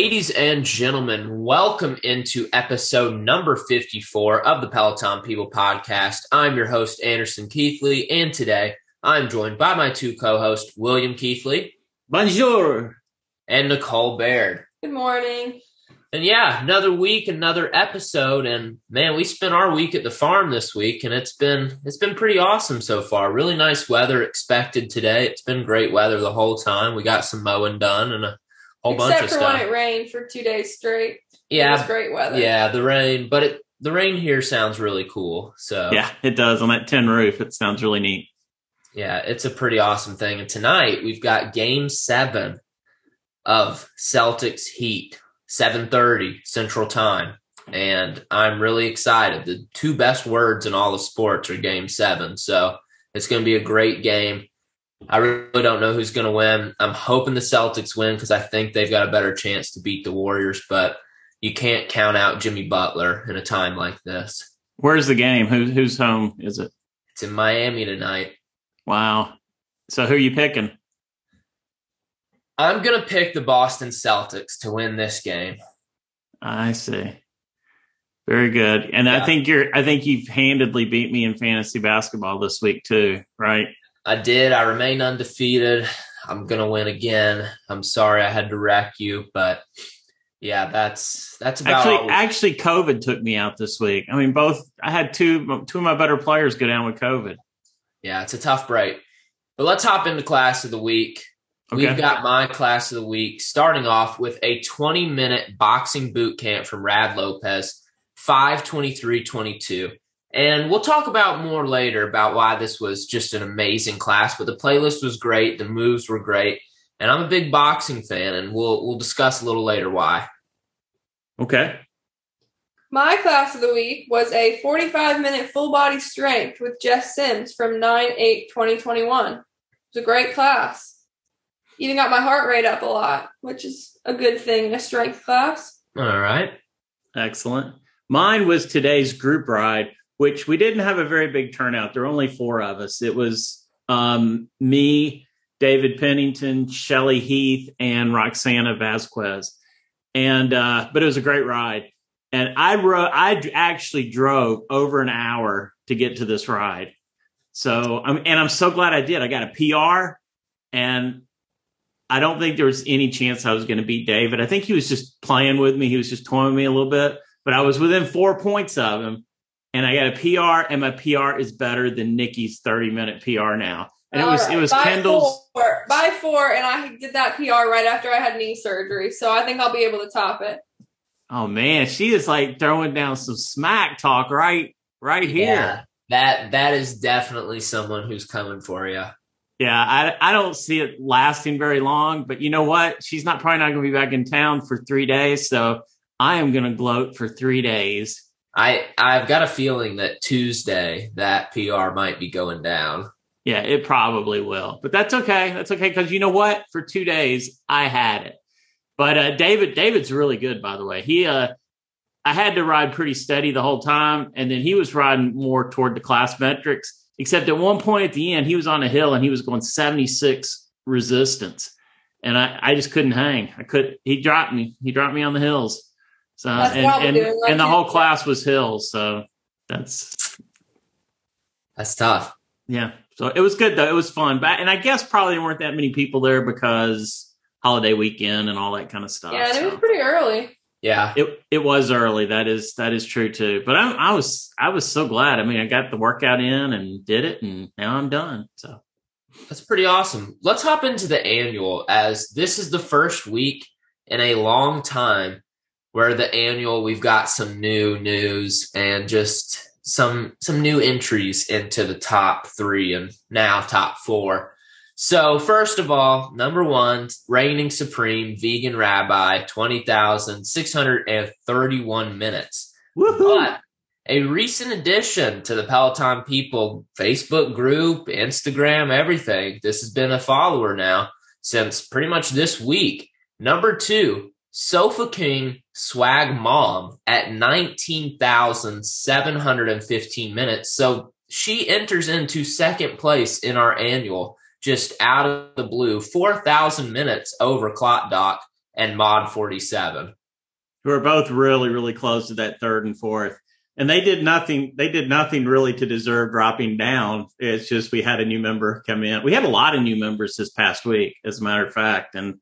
Ladies and gentlemen, welcome into episode number 54 of the Peloton People podcast. I'm your host, Anderson Keithley, and today I'm joined by my two co hosts, William Keithley. Bonjour. And Nicole Baird. Good morning. And yeah, another week, another episode, and man, we spent our week at the farm this week, and it's been it's been pretty awesome so far. Really nice weather expected today. It's been great weather the whole time. We got some mowing done and a whole Except bunch of for stuff. when it rained for two days straight. it yeah, was great weather. yeah, the rain, but it the rain here sounds really cool. So Yeah, it does. On that tin roof, it sounds really neat. Yeah, it's a pretty awesome thing. And tonight we've got game seven of Celtics Heat, 7:30 Central Time. And I'm really excited. The two best words in all of sports are game seven. So it's gonna be a great game. I really don't know who's gonna win. I'm hoping the Celtics win because I think they've got a better chance to beat the Warriors, but you can't count out Jimmy Butler in a time like this. Where's the game? Who, who's home is it? It's in Miami tonight. Wow. So who are you picking? I'm gonna pick the Boston Celtics to win this game. I see. Very good. And Yeah. I think you're I think you've handedly beat me in fantasy basketball this week too, right? I did. I remain undefeated. I'm gonna win again. I'm sorry I had to wreck you, but yeah, that's that's about Actually all. actually COVID took me out this week. I mean both I had two two of my better players go down with COVID. yeah, it's a tough break. But let's hop into class of the week. Okay. We've got my class of the week starting off with a 20 minute boxing boot camp from Rad Lopez, 52322. And we'll talk about more later about why this was just an amazing class, but the playlist was great, the moves were great, and I'm a big boxing fan and we'll we'll discuss a little later why. Okay. My class of the week was a 45 minute full body strength with Jess Sims from 9 8 2021. It was a great class. Even got my heart rate up a lot, which is a good thing in a strength class. All right. Excellent. Mine was today's group ride, which we didn't have a very big turnout. There were only four of us. It was um, me, David Pennington, Shelly Heath, and Roxana Vasquez. And uh, but it was a great ride. And I wrote, I actually drove over an hour to get to this ride. So I'm and I'm so glad I did. I got a PR, and I don't think there was any chance I was going to beat David. I think he was just playing with me. He was just toying with me a little bit, but I was within four points of him, and I got a PR, and my PR is better than Nikki's 30 minute PR now. And it was right, it was by Kendall's. Four, by four, and I did that PR right after I had knee surgery, so I think I'll be able to top it. Oh man, she is like throwing down some smack talk right right here. Yeah. That that is definitely someone who's coming for you. Yeah, I I don't see it lasting very long, but you know what? She's not probably not going to be back in town for three days, so I am going to gloat for three days. I I've got a feeling that Tuesday that PR might be going down. Yeah, it probably will, but that's okay. That's okay because you know what? For two days, I had it. But uh, David, David's really good, by the way. He, uh, I had to ride pretty steady the whole time, and then he was riding more toward the class metrics. Except at one point at the end, he was on a hill and he was going seventy six resistance, and I, I just couldn't hang. I could. He dropped me. He dropped me on the hills. So That's and and, doing, like and the whole class was hills. So that's That's tough. yeah. So it was good though. It was fun. But and I guess probably there weren't that many people there because holiday weekend and all that kind of stuff. Yeah, and it was pretty early. Yeah. It it was early. That is that is true too. But I, I was I was so glad. I mean, I got the workout in and did it, and now I'm done. So That's pretty awesome. Let's hop into the annual as this is the first week in a long time where the annual we've got some new news and just some some new entries into the top 3 and now top 4. So first of all, number 1, reigning supreme vegan rabbi 20,631 minutes. woohoo! But a recent addition to the Peloton People Facebook group, Instagram, everything. This has been a follower now since pretty much this week. Number two, Sofa King Swag Mom at 19,715 minutes. So she enters into second place in our annual just out of the blue, 4,000 minutes over Clock Doc and Mod 47. Who are both really, really close to that third and fourth. And they did nothing, they did nothing really to deserve dropping down. It's just we had a new member come in. We had a lot of new members this past week, as a matter of fact. And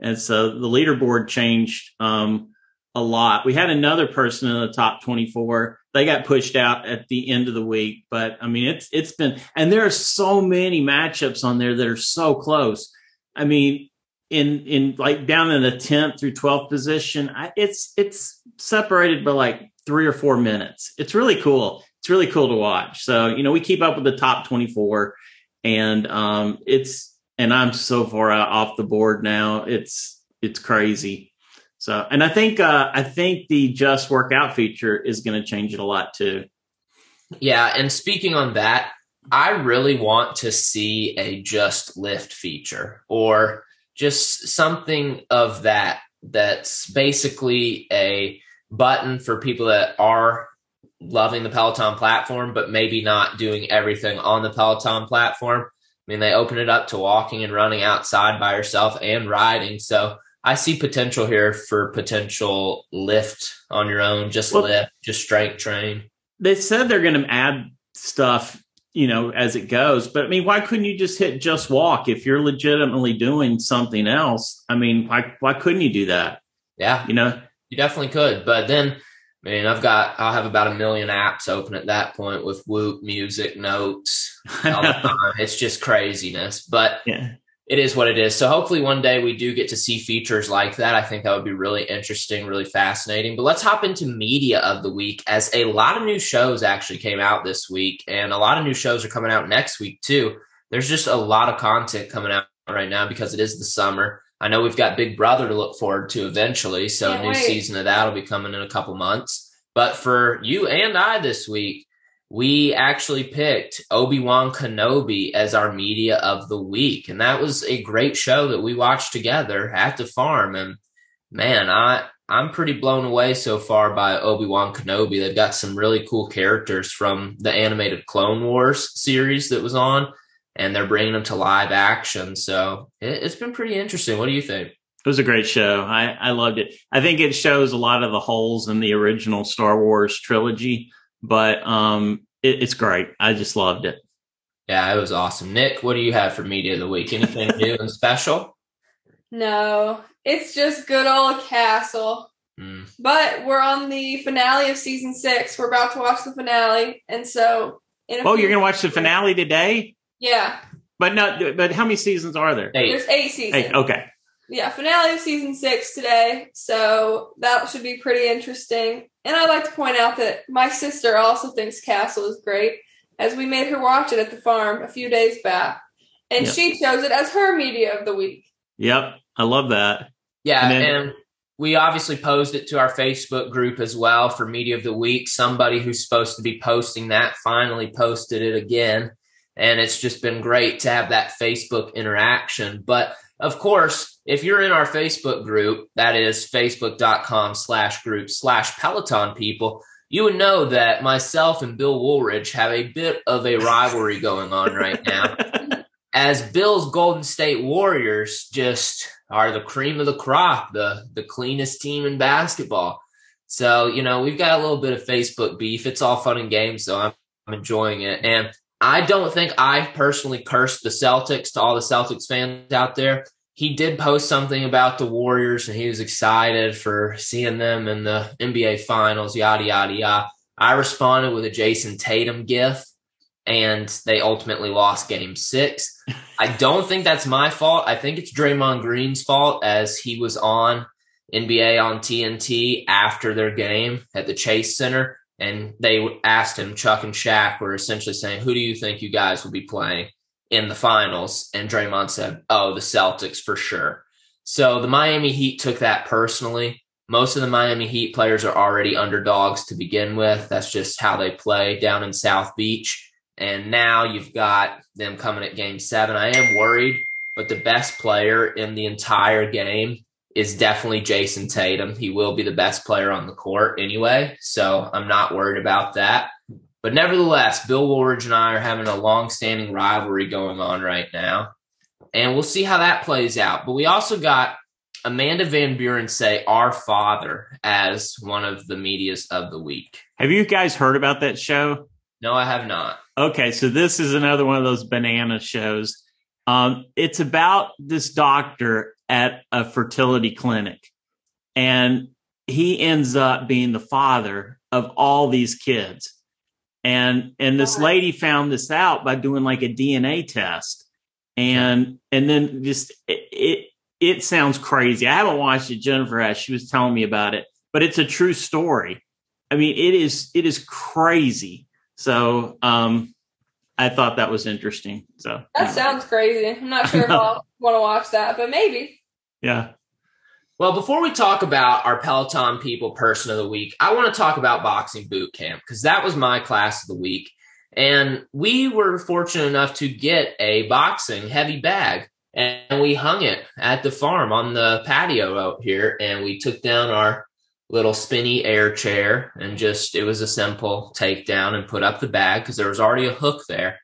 and so the leaderboard changed um, a lot. We had another person in the top 24. They got pushed out at the end of the week, but I mean, it's it's been and there are so many matchups on there that are so close. I mean, in in like down in the 10th through 12th position, I, it's it's separated by like three or four minutes. It's really cool. It's really cool to watch. So you know, we keep up with the top 24, and um, it's and I'm so far off the board now. It's it's crazy. So, and I think uh, I think the just workout feature is going to change it a lot too. Yeah, and speaking on that, I really want to see a just lift feature or just something of that that's basically a button for people that are loving the Peloton platform but maybe not doing everything on the Peloton platform mean, they open it up to walking and running outside by yourself and riding. So I see potential here for potential lift on your own, just well, lift, just strength train. They said they're going to add stuff, you know, as it goes. But I mean, why couldn't you just hit just walk if you're legitimately doing something else? I mean, why why couldn't you do that? Yeah, you know, you definitely could. But then I mean, I've got I'll have about a million apps open at that point with Whoop, music, notes. it's just craziness, but yeah. it is what it is. So hopefully one day we do get to see features like that. I think that would be really interesting, really fascinating. But let's hop into media of the week as a lot of new shows actually came out this week, and a lot of new shows are coming out next week too. There's just a lot of content coming out right now because it is the summer. I know we've got Big Brother to look forward to eventually. So Can't new wait. season of that will be coming in a couple months. But for you and I this week, we actually picked Obi-Wan Kenobi as our media of the week. And that was a great show that we watched together at the farm. And man, I, I'm pretty blown away so far by Obi-Wan Kenobi. They've got some really cool characters from the animated Clone Wars series that was on and they're bringing them to live action. So it, has been pretty interesting. What do you think? It was a great show. I, I loved it. I think it shows a lot of the holes in the original Star Wars trilogy, but um, it, it's great. I just loved it. Yeah, it was awesome. Nick, what do you have for media of the week? Anything new and special? No, it's just good old Castle. Mm. But we're on the finale of season six. We're about to watch the finale, and so. oh, you're going to watch the finale today? Yeah. But no, But how many seasons are there? Eight. There's eight seasons. Eight. Okay. Yeah, finale of season six today, so that should be pretty interesting. And I'd like to point out that my sister also thinks Castle is great, as we made her watch it at the farm a few days back, and yep. she chose it as her media of the week. Yep, I love that. Yeah, and, then, and we obviously posed it to our Facebook group as well for media of the week. Somebody who's supposed to be posting that finally posted it again and it's just been great to have that Facebook interaction. But of course, if you're in our Facebook group, that is facebook.com slash group slash Peloton people, you would know that myself and Bill Woolridge have a bit of a rivalry going on right now. As Bill's Golden State Warriors just are the cream of the crop, the the cleanest team in basketball. So, you know, we've got a little bit of Facebook beef. It's all fun and games, so I'm, I'm enjoying it. And I don't think I personally cursed the Celtics to all the Celtics fans out there. He did post something about the Warriors and he was excited for seeing them in the NBA finals, yada, yada, yada. I responded with a Jayson Tatum gif and they ultimately lost game six. I don't think that's my fault. I think it's Draymond Green's fault as he was on NBA on TNT after their game at the Chase Center and they asked him, Chuck and Shaq were essentially saying, Who do you think you guys will be playing in the finals? And Draymond said, Oh, the Celtics for sure. So the Miami Heat took that personally. Most of the Miami Heat players are already underdogs to begin with. That's just how they play down in South Beach. And now you've got them coming at game seven. I am worried, but the best player in the entire game is definitely Jayson Tatum. He will be the best player on the court anyway, so I'm not worried about that. But nevertheless, Bill Woolridge and I are having a long-standing rivalry going on right now, and we'll see how that plays out. But we also got Amanda Van Buren say "Our Father" as one of the medias of the week. Have you guys heard about that show? No, I have not. Okay, so this is another one of those banana shows. Um, it's about this doctor at a fertility clinic, and he ends up being the father of all these kids. And and this lady found this out by doing like a DNA test, and and then just it, it it sounds crazy. I haven't watched it. Jennifer has. She was telling me about it, but it's a true story. I mean, it is it is crazy. So um, I thought that was interesting. So That sounds crazy. I'm not sure if I'll want to watch that, but maybe. Yeah. Well, before we talk about our Peloton People Person of the Week, I want to talk about Boxing Boot Camp because that was my class of the week. And we were fortunate enough to get a boxing heavy bag and we hung it at the farm on the patio out here. And we took down our little spinny air chair and just, it was a simple takedown and put up the bag because there was already a hook there.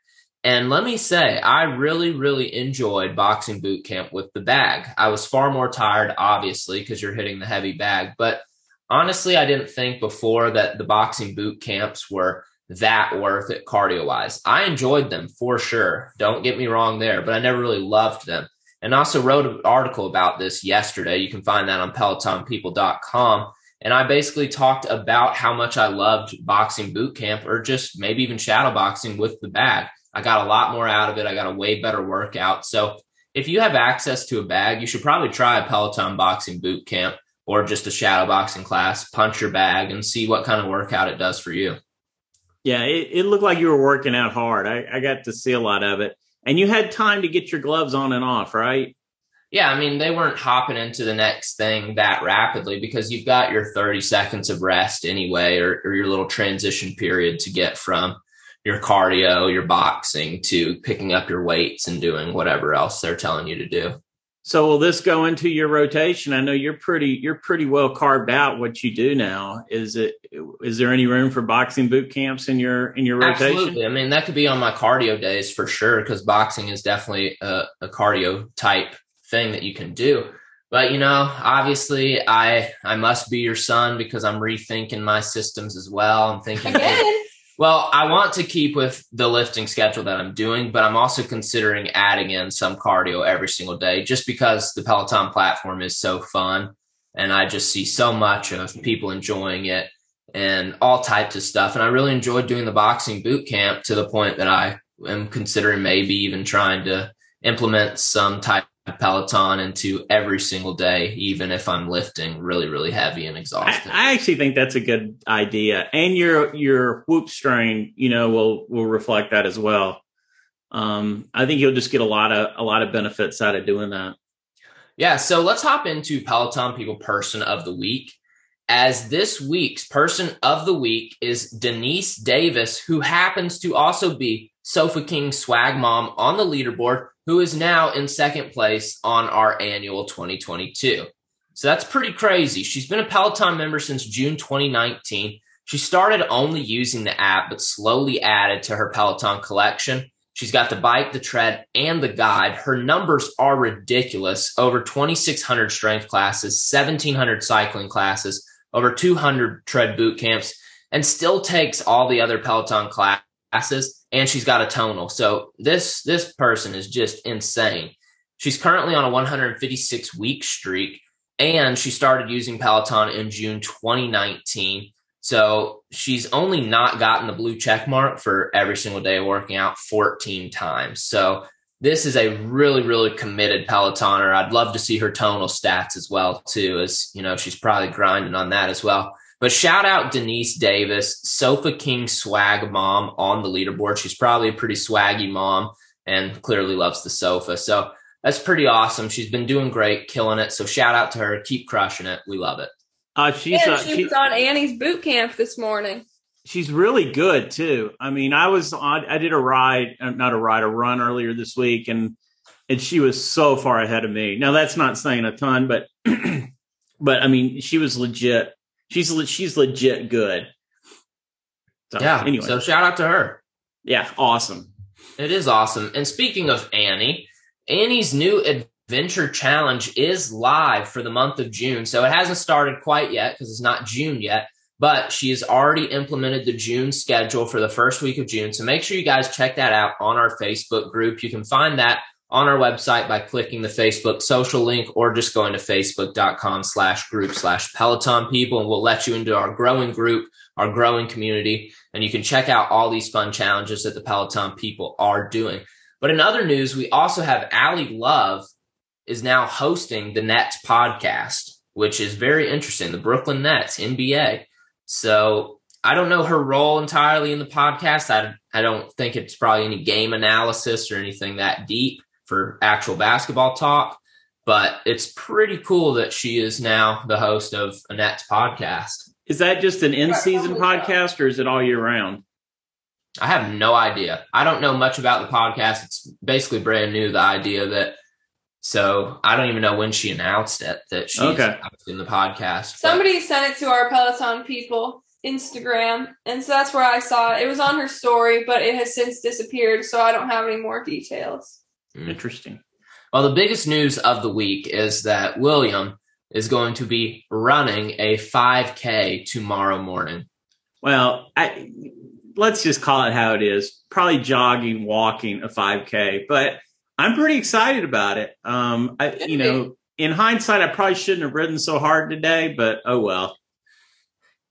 And let me say, I really, really enjoyed boxing boot camp with the bag. I was far more tired, obviously, because you're hitting the heavy bag. But honestly, I didn't think before that the boxing boot camps were that worth it cardio wise. I enjoyed them for sure. Don't get me wrong there, but I never really loved them. And also wrote an article about this yesterday. You can find that on pelotonpeople.com. And I basically talked about how much I loved boxing boot camp or just maybe even shadow boxing with the bag. I got a lot more out of it. I got a way better workout. So if you have access to a bag, you should probably try a Peloton boxing boot camp or just a shadow boxing class, punch your bag and see what kind of workout it does for you. Yeah, it, it looked like you were working out hard. I, I got to see a lot of it. And you had time to get your gloves on and off, right? Yeah, I mean, they weren't hopping into the next thing that rapidly because you've got your 30 seconds of rest anyway, or, or your little transition period to get from your cardio, your boxing to picking up your weights and doing whatever else they're telling you to do. So will this go into your rotation? I know you're pretty you're pretty well carved out what you do now. Is it is there any room for boxing boot camps in your in your rotation? Absolutely. I mean, that could be on my cardio days for sure because boxing is definitely a, a cardio type thing that you can do. But you know, obviously, I I must be your son because I'm rethinking my systems as well. I'm thinking. Again. Well, I want to keep with the lifting schedule that I'm doing, but I'm also considering adding in some cardio every single day just because the Peloton platform is so fun. And I just see so much of people enjoying it and all types of stuff. And I really enjoyed doing the boxing boot camp to the point that I am considering maybe even trying to implement some type Peloton into every single day, even if I'm lifting really, really heavy and exhausted. I, I, actually think that's a good idea, and your your whoop strain, you know, will will reflect that as well. Um, I think you'll just get a lot of a lot of benefits out of doing that. Yeah, so let's hop into Peloton People Person of the Week. As this week's Person of the Week is Denise Davis, who happens to also be Sofa King Swag Mom on the leaderboard who is now in second place on our annual 2022. So that's pretty crazy. She's been a Peloton member since June 2019. She started only using the app, but slowly added to her Peloton collection. She's got the bike, the tread, and the guide. Her numbers are ridiculous over 2,600 strength classes, 1,700 cycling classes, over 200 tread boot camps, and still takes all the other Peloton classes and she's got a tonal. So this this person is just insane. She's currently on a 156 week streak, and she started using Peloton in June 2019. So she's only not gotten the blue check mark for every single day working out 14 times. So this is a really, really committed Pelotoner. I'd love to see her tonal stats as well, too, as you know, she's probably grinding on that as well. But shout out Denise Davis, Sofa King swag mom on the leaderboard. She's probably a pretty swaggy mom and clearly loves the sofa. So that's pretty awesome. She's been doing great, killing it. So shout out to her. Keep crushing it. We love it. Uh, she's and uh, she, she- was on Annie's boot camp this morning. she's really good too. I mean, I was on, I did a ride, uh, not a ride, a run earlier this week, and and she was so far ahead of me. Now that's not saying a ton, but but I mean, she was legit. She's le- she's legit good. So, yeah. Anyway, So shout out to her. yeah, awesome. It is awesome. And speaking of Annie, Annie's new adventure Challenge is live for the month of June. So it hasn't started quite yet because it's not June yet, but she has already implemented the June schedule for the first week of June. So make sure you guys check that out on our Facebook group. You can find that on our website by clicking the Facebook social link or just going to facebook.com slash group slash Peloton people. And we'll let you into our growing group, our growing community. And you can check out all these fun challenges that the Peloton people are doing. But in other news, we also have Ally Love is now hosting the Nets podcast, which is very interesting. The Brooklyn Nets, NBA. So I don't know her role entirely in the podcast. I, I don't think it's probably any game analysis or anything that deep for actual basketball talk, but it's pretty cool that she is now the host of Annette's podcast. Is that just an in season podcast or is it all year round? I have no idea. I don't know much about the podcast. It's basically brand new, the idea that so I don't even know when she announced it that she's Okay. in the podcast. but- Somebody sent it to our Peloton people Instagram, and so that's where I saw it. It was on her story, but it has since disappeared, so I don't have any more details. Mm. Interesting. Well, the biggest news of the week is that William is going to be running a 5K tomorrow morning. Well, I, let's just call it how it is. Probably jogging, walking a 5K, but I'm pretty excited about it. Um, I, you know, in hindsight, I probably shouldn't have ridden so hard today, but oh well.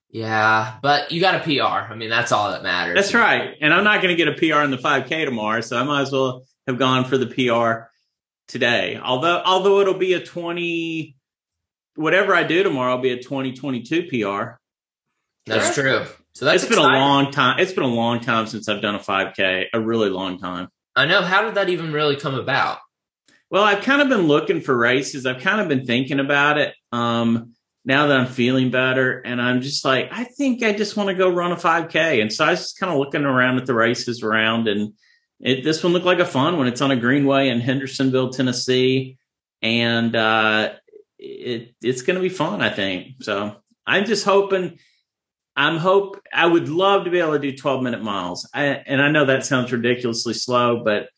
Yeah, but you got a PR. I mean, that's all that matters. That's right. And I'm not going to get a PR in the 5K tomorrow, so I might as well have gone for the PR today. Although, although it'll be a 20, whatever I do tomorrow will be a 2022 PR. That's true. So that's it's been a long time. It's been a long time since I've done a 5K, a really long time. I know. How did that even really come about? Well, I've kind of been looking for races. I've kind of been thinking about it. Um, now that I'm feeling better, and I'm just like, I think I just want to go run a 5K. And so I was just kind of looking around at the races around, and it, this one looked like a fun one. It's on a greenway in Hendersonville, Tennessee, and uh, it it's going to be fun. I think so. I'm just hoping. I'm hope I would love to be able to do 12 minute miles. I, and I know that sounds ridiculously slow, but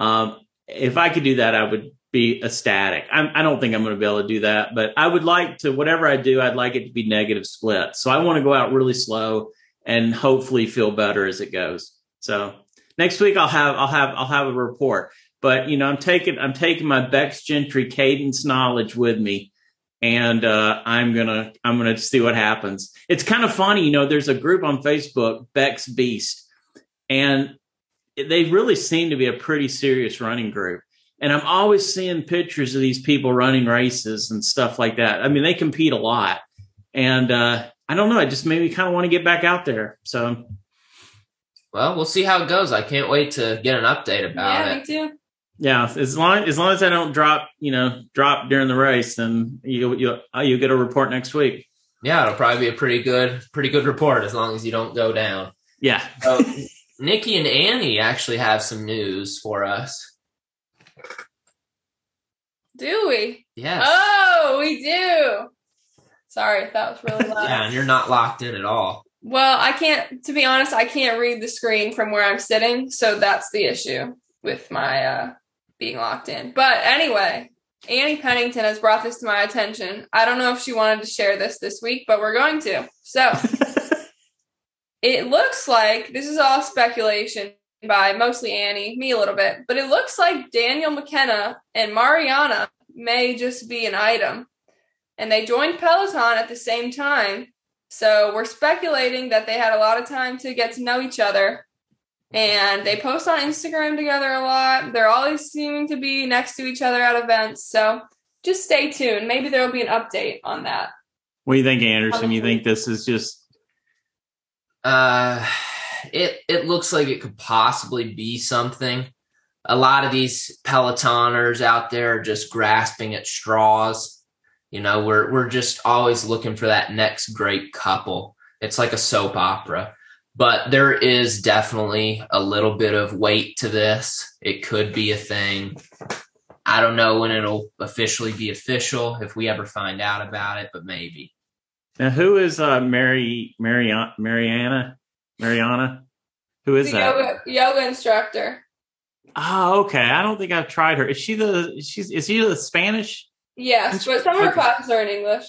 um, if I could do that, I would be ecstatic. I'm, I don't think I'm going to be able to do that, but I would like to, whatever I do, I'd like it to be negative split. So I want to go out really slow and hopefully feel better as it goes. So next week I'll have, I'll have, I'll have a report, but you know, I'm taking, I'm taking my Becs Gentry cadence knowledge with me and uh, I'm gonna I'm gonna see what happens. It's kind of funny, you know. There's a group on Facebook, Becs Beast, and they really seem to be a pretty serious running group. And I'm always seeing pictures of these people running races and stuff like that. I mean, they compete a lot, and uh, I don't know. It just made me kind of want to get back out there. So Well, we'll see how it goes. I can't wait to get an update about yeah, it. Yeah, me too. yeah, as long as long as I don't drop, you know, drop during the race, then you you uh, you get a report next week. Yeah, it'll probably be a pretty good, pretty good report as long as you don't go down. Yeah. So, Nikki and Annie actually have some news for us. Do we? Yes. Oh, we do. Sorry, that was really loud. Yeah, and you're not locked in at all. Well, I can't. To be honest, I can't read the screen from where I'm sitting, so that's the issue with my uh, being locked in. But anyway, Annie Pennington has brought this to my attention. I don't know if she wanted to share this this week, but we're going to. So it looks like this is all speculation by mostly Annie, me a little bit, but it looks like Daniel McKenna and Mariana may just be an item. And they joined Peloton at the same time. So we're speculating that they had a lot of time to get to know each other. And they post on Instagram together a lot. They're always seeming to be next to each other at events. So just stay tuned. Maybe there'll be an update on that. What do you think, Anderson? You think this is just Uh, it it looks like it could possibly be something. A lot of these Pelotoners out there are just grasping at straws. You know, we're we're just always looking for that next great couple. It's like a soap opera. But there is definitely a little bit of weight to this. It could be a thing. I don't know when it'll officially be official if we ever find out about it, but maybe. now? Who is uh, Mary Mariana Mariana Mariana? Who is the that? yoga, yoga instructor. Oh, okay. I don't think I've tried her. Is she the she's is she the Spanish? Yes, but some of her Okay. classes are in English.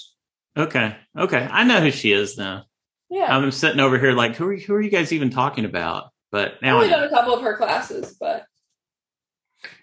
Okay. Okay. I know who she is now. Yeah. I'm sitting over here like who are who are you guys even talking about? But I've now I only done a couple of her classes, but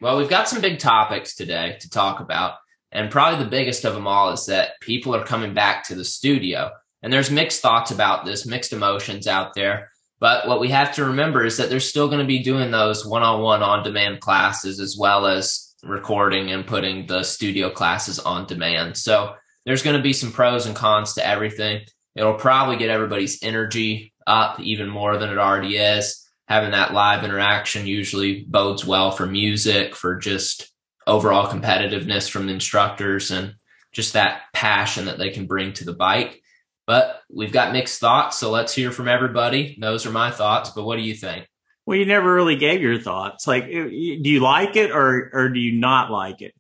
Well, we've got some big topics today to talk about. And probably the biggest of them all is that people are coming back to the studio. And there's mixed thoughts about this, mixed emotions out there. But what we have to remember is that they're still going to be doing those one on one on demand classes as well as recording and putting the studio classes on demand. So there's going to be some pros and cons to everything. It'll probably get everybody's energy up even more than it already is having that live interaction usually bodes well for music, for just overall competitiveness from the instructors and just that passion that they can bring to the bike. But we've got mixed thoughts, so let's hear from everybody. Those are my thoughts, but what do you think? Well, you never really gave your thoughts. Like, do you like it or or do you not like it?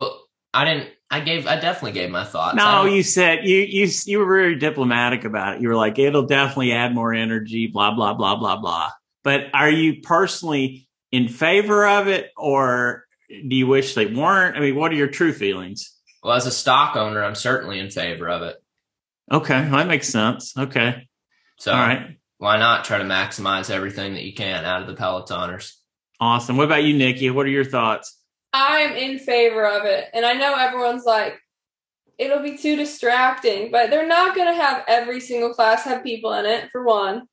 Well, I didn't. I gave. I definitely gave my thoughts. No, you said you you you were very diplomatic about it. You were like, it'll definitely add more energy, blah blah blah blah blah. But are you personally in favor of it, or do you wish they weren't? I mean, what are your true feelings? Well, as a stock owner, I'm certainly in favor of it. Okay, well, that makes sense. Okay, So all right, why not try to maximize everything that you can out of the Pelotoners? awesome. What about you, Nikki? What are your thoughts? I'm in favor of it. And I know everyone's like, it'll be too distracting, but they're not going to have every single class have people in it, for one.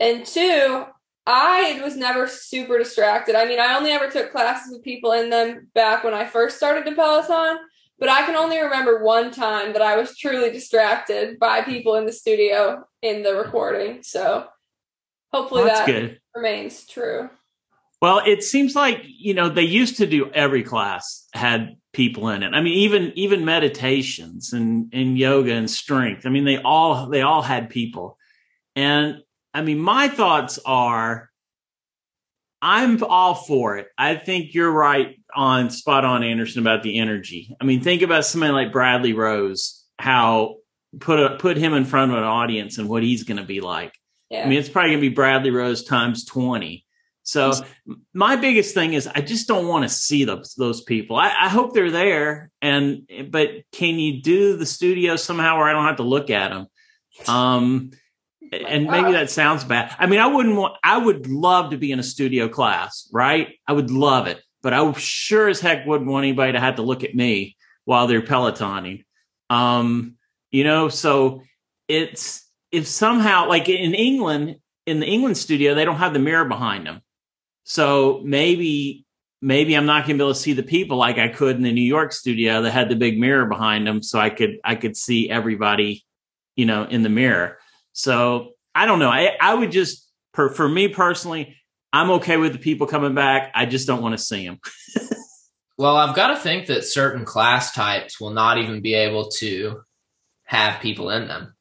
And two, I was never super distracted. I mean, I only ever took classes with people in them back when I first started to Peloton, but I can only remember one time that I was truly distracted by people in the studio in the recording. So hopefully That's that good. remains true. Well, it seems like you know they used to do every class had people in it. I mean, even even meditations and and yoga and strength. I mean, they all they all had people. And I mean, my thoughts are, I'm all for it. I think you're right on spot on, Anderson, about the energy. I mean, think about somebody like Bradley Rose, how put a, put him in front of an audience and what he's going to be like. Yeah. I mean, it's probably going to be Bradley Rose times 20. So my biggest thing is I just don't want to see those, those people. I, I hope they're there and, but can you do the studio somehow where I don't have to look at them? Um, and maybe that sounds bad. I mean, I wouldn't want, I would love to be in a studio class, right? I would love it, but I sure as heck wouldn't want anybody to have to look at me while they're Pelotoning. Um, you know, so it's, if somehow like in England, in the England studio, they don't have the mirror behind them. So maybe, maybe I'm not going to be able to see the people like I could in the New York studio that had the big mirror behind them. So I could, I could see everybody, you know, in the mirror. So I don't know. I, I would just, for, for me personally, I'm okay with the people coming back. I just don't want to see them. Well, I've got to think that certain class types will not even be able to have people in them.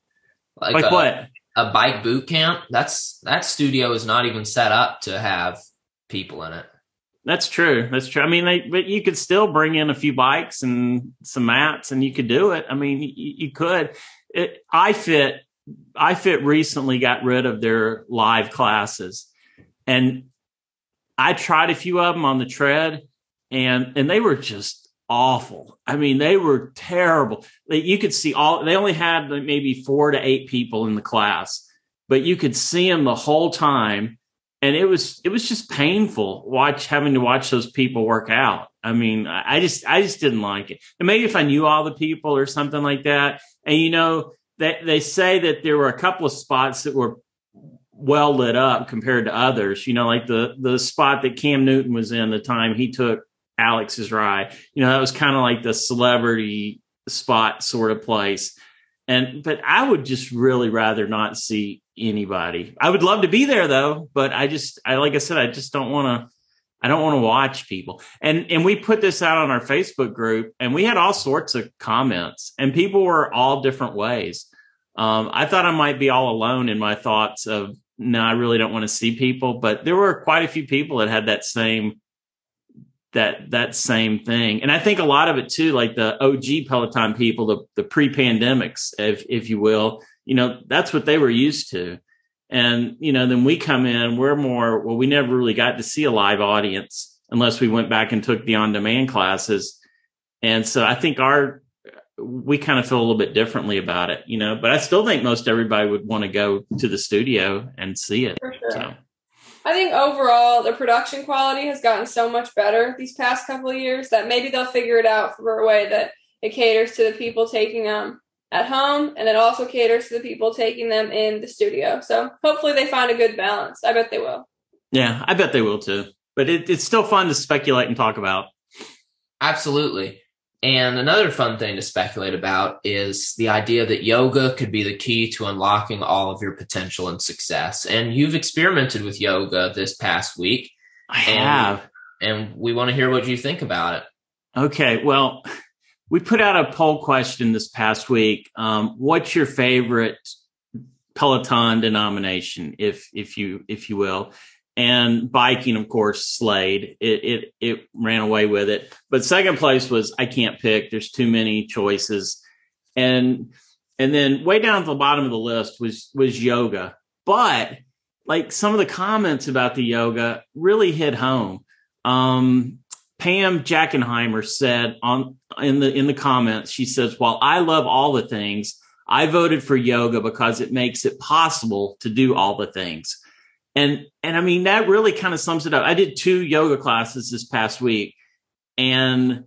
Like, a, what? A bike boot camp. That's that studio is not even set up to have people in it. That's true. That's true. I mean, they, but you could still bring in a few bikes and some mats, and you could do it. I mean, you, you could. It, iFit. I fit recently got rid of their live classes, and I tried a few of them on the tread, and and they were just awful. I mean, they were terrible. You could see all. They only had maybe four to eight people in the class, but you could see them the whole time and it was it was just painful watch having to watch those people work out i mean i just i just didn't like it and maybe if i knew all the people or something like that and you know they, they say that there were a couple of spots that were well lit up compared to others you know like the the spot that cam newton was in the time he took alex's ride you know that was kind of like the celebrity spot sort of place and but i would just really rather not see anybody. I would love to be there though, but I just I like I said I just don't want to I don't want to watch people. And and we put this out on our Facebook group and we had all sorts of comments and people were all different ways. Um, I thought I might be all alone in my thoughts of no, I really don't want to see people, but there were quite a few people that had that same that that same thing. And I think a lot of it too, like the OG Peloton people, the the pre-pandemics, if if you will, you know, that's what they were used to. And, you know, then we come in, we're more, well, we never really got to see a live audience unless we went back and took the on demand classes. And so I think our, we kind of feel a little bit differently about it, you know, but I still think most everybody would want to go to the studio and see it. For sure. So, I think overall the production quality has gotten so much better these past couple of years that maybe they'll figure it out for a way that it caters to the people taking them at home and it also caters to the people taking them in the studio. So hopefully they find a good balance. I bet they will. yeah, I bet they will too. But it, it's still fun to speculate and talk about. Absolutely. And another fun thing to speculate about is the idea that yoga could be the key to unlocking all of your potential and success. And you've experimented with yoga this past week, I And- have. and we want to hear what you think about it. Okay. Well, we put out a poll question this past week. Um, what's your favorite Peloton denomination, if if you if you will? And biking, of course, Slade. It it it ran away with it. But second place was I can't pick. There's too many choices. And and then way down at the bottom of the list was was yoga. But like some of the comments about the yoga really hit home. Um, Pam Jackenheimer said on in the in the comments, she says, "While I love all the things, I voted for yoga because it makes it possible to do all the things." And and I mean that really kind of sums it up. I did two yoga classes this past week, and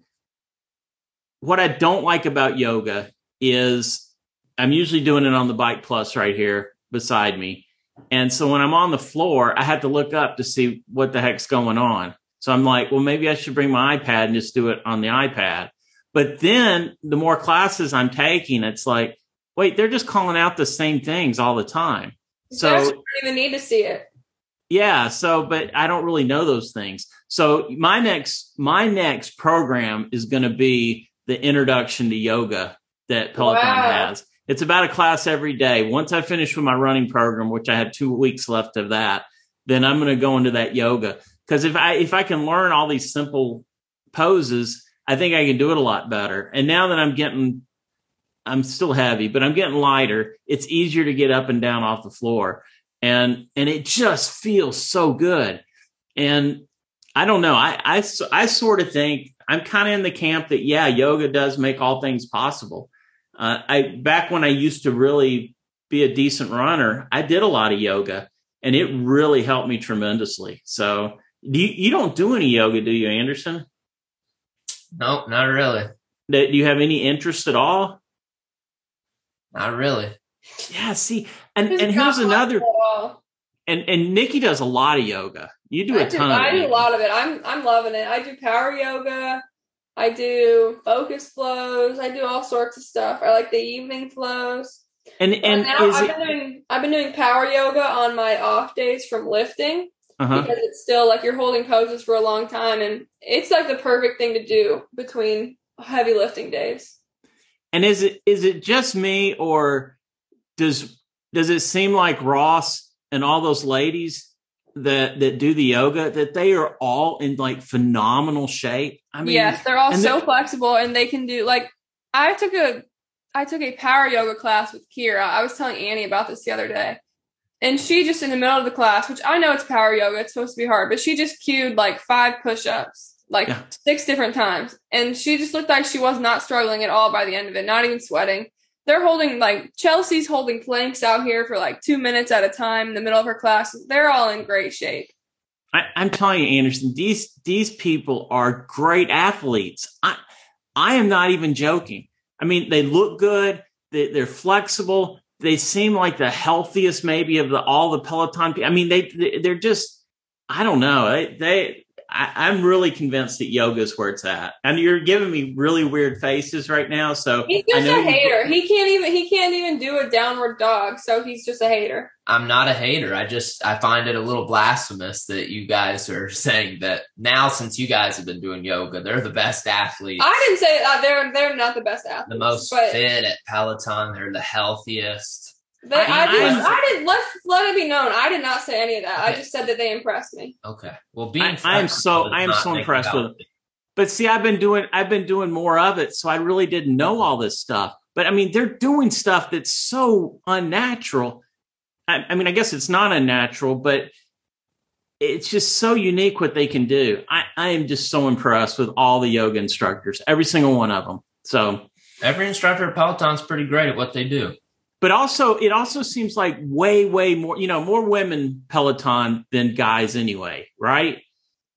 what I don't like about yoga is I'm usually doing it on the bike plus right here beside me. And so when I'm on the floor, I have to look up to see what the heck's going on. So I'm like, well, maybe I should bring my iPad and just do it on the iPad. But then the more classes I'm taking, it's like, wait, they're just calling out the same things all the time. So- you don't even need to see it. Yeah. So, but I don't really know those things. So my next, my next program is going to be the introduction to yoga that Peloton Wow. has. It's about a class every day. Once I finish with my running program, which I have two weeks left of that, then I'm going to go into that yoga. Cause if I, if I can learn all these simple poses, I think I can do it a lot better. And now that I'm getting, I'm still heavy, but I'm getting lighter. It's easier to get up and down off the floor and and it just feels so good. And i don't know i i, I sort of think i'm kind of in the camp that yeah yoga does make all things possible. Uh, i back when i used to really be a decent runner i did a lot of yoga and it really helped me tremendously. So do you, you don't do any yoga do you anderson? Nope, not really. do you have any interest at all? Not really. yeah see and and here's another possible at all. and and nikki does a lot of yoga you do a I do, ton of I do a lot of it. I'm I'm loving it. I do power yoga. I do focus flows. I do all sorts of stuff. I like the evening flows. and And and now I've it been doing I've been doing power yoga on my off days from lifting uh-huh because it's still like you're holding poses for a long time and it's like the perfect thing to do between heavy lifting days. And is it is it just me or does does it seem like Ross and all those ladies that that do the yoga that they are all in like phenomenal shape? I mean, yes, they're all so flexible and they can do like I took a I took a power yoga class with Kirra. I was telling Annie about this the other day. And she just in the middle of the class, which I know it's power yoga, it's supposed to be hard, but she just cued like five push-ups, like Yeah. six different times. And she just looked like she was not struggling at all by the end of it, not even sweating. They're holding like Chelsea's holding planks out here for like two minutes at a time in the middle of her class. They're all in great shape. I, I'm telling you, Anderson, these these people are great athletes. I I am not even joking. I mean, they look good. They, they're flexible. They seem like the healthiest, maybe of the all the Peloton. pe- I mean, they- they're just. I don't know. They, they I, I'm really convinced that yoga is where it's at. And you're giving me really weird faces right now. So He's I just know a hater. He can't even he can't even do a downward dog, so he's just a hater. I'm not a hater. I just I find it a little blasphemous that you guys are saying that now since you guys have been doing yoga, they're the best athletes, I didn't say uh, they're they're not the best athletes, the most but fit at Peloton. They're the healthiest. They, I, I- didn't, I'm- I didn't let let it be known. I did not say any of that. I just said that they impressed me. Okay. Well, being I- I am so- I am so impressed with But see, I've been doing I've been doing more of it, so I really didn't know all this stuff. But I mean, they're doing stuff that's so unnatural. I, I mean, I guess it's not unnatural, but it's just so unique what they can do. I, I am just so impressed with all the yoga instructors, every single one of them. So every instructor at Peloton's pretty great at what they do. But also, it also seems like way, way more, you know, more women Peloton than guys anyway, right?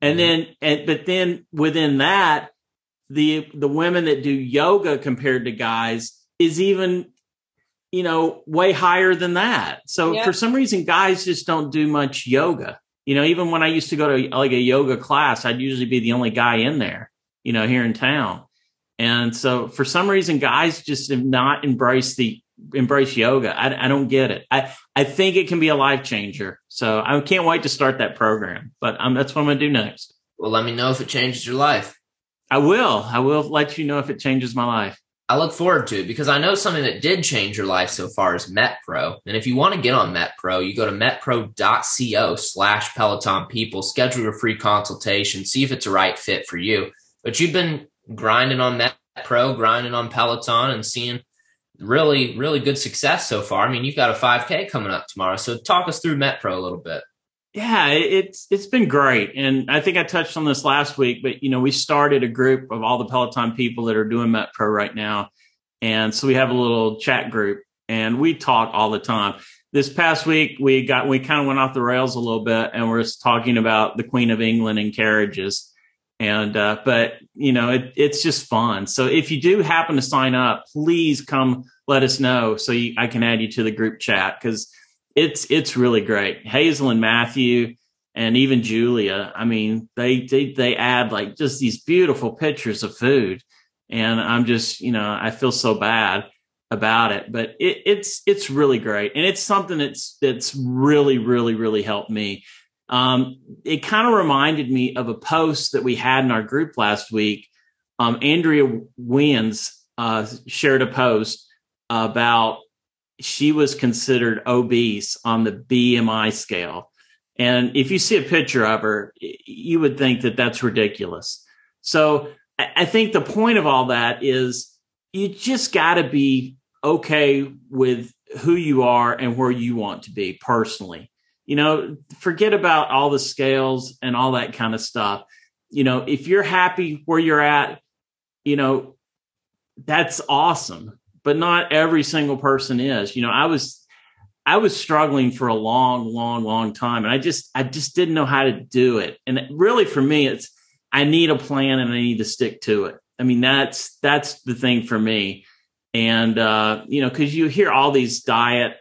And mm-hmm. then, and but then within that, the the women that do yoga compared to guys is even you know way higher than that so yeah. for some reason guys just don't do much yoga you know even when i used to go to like a yoga class i'd usually be the only guy in there you know here in town and so for some reason guys just have not embraced the embrace yoga I, I don't get it i i think it can be a life changer so i can't wait to start that program but um, that's what i'm gonna do next well let me know if it changes your life I will. I will let you know if it changes my life. I look forward to it because I know something that did change your life so far is MetPro. And if you want to get on MetPro, you go to metpro.co slash Peloton people, schedule your free consultation, see if it's a right fit for you. But you've been grinding on MetPro, grinding on Peloton and seeing really, really good success so far. I mean, you've got a 5K coming up tomorrow. So talk us through MetPro a little bit. Yeah, it's it's been great, and I think I touched on this last week. But you know, we started a group of all the Peloton people that are doing Met Pro right now, and so we have a little chat group, and we talk all the time. This past week, we got we kind of went off the rails a little bit, and we're talking about the Queen of England and carriages, and uh, but you know, it, it's just fun. So if you do happen to sign up, please come let us know so you, I can add you to the group chat because it's it's really great. Hazel and Matthew and even Julia. I mean, they they they add like just these beautiful pictures of food, and I'm just you know I feel so bad about it, but it, it's it's really great, and it's something that's that's really really really helped me. Um, it kind of reminded me of a post that we had in our group last week. Um, Andrea Wins uh, shared a post about she was considered obese on the BMI scale. And if you see a picture of her, you would think that that's ridiculous. So I think the point of all that is you just got to be okay with who you are and where you want to be personally. You know, forget about all the scales and all that kind of stuff. You know, if you're happy where you're at, you know, that's awesome but not every single person is. You know, I was I was struggling for a long, long, long time, and I just I just didn't know how to do it. And really, for me, it's I need a plan and I need to stick to it. I mean, that's that's the thing for me. And uh, you know, because you hear all these diet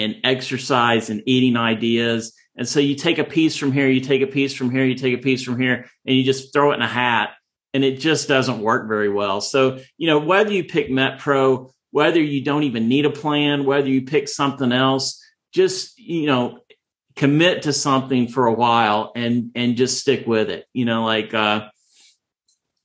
and exercise and eating ideas. And so you take a piece from here, you take a piece from here, you take a piece from here, and you just throw it in a hat. And it just doesn't work very well. So, you know, whether you pick MetPro whether you don't even need a plan, whether you pick something else, just, you know, commit to something for a while and, and just stick with it. You know, like, uh,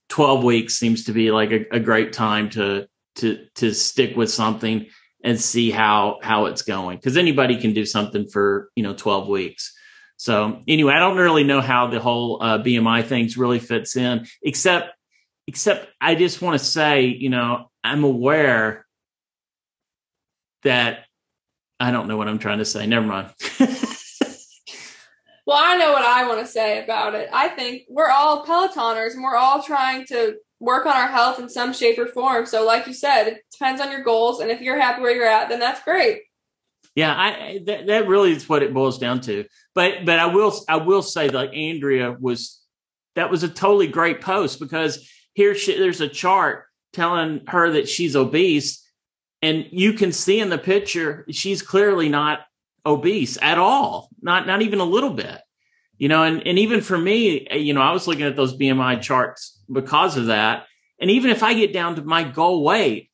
12 weeks seems to be like a, a great time to, to, to stick with something and see how, how it's going. Cause anybody can do something for, you know, 12 weeks. So anyway, I don't really know how the whole uh, BMI things really fits in, except except I just want to say, you know, I'm aware that I don't know what I'm trying to say. Never mind. well, I know what I want to say about it. I think we're all Pelotoners and we're all trying to work on our health in some shape or form. So, like you said, it depends on your goals. And if you're happy where you're at, then that's great. Yeah, I that, that really is what it boils down to. But but I will I will say that Andrea was that was a totally great post because here she, there's a chart telling her that she's obese and you can see in the picture she's clearly not obese at all not not even a little bit you know and, and even for me you know i was looking at those bmi charts because of that. And even if i get down to my goal weight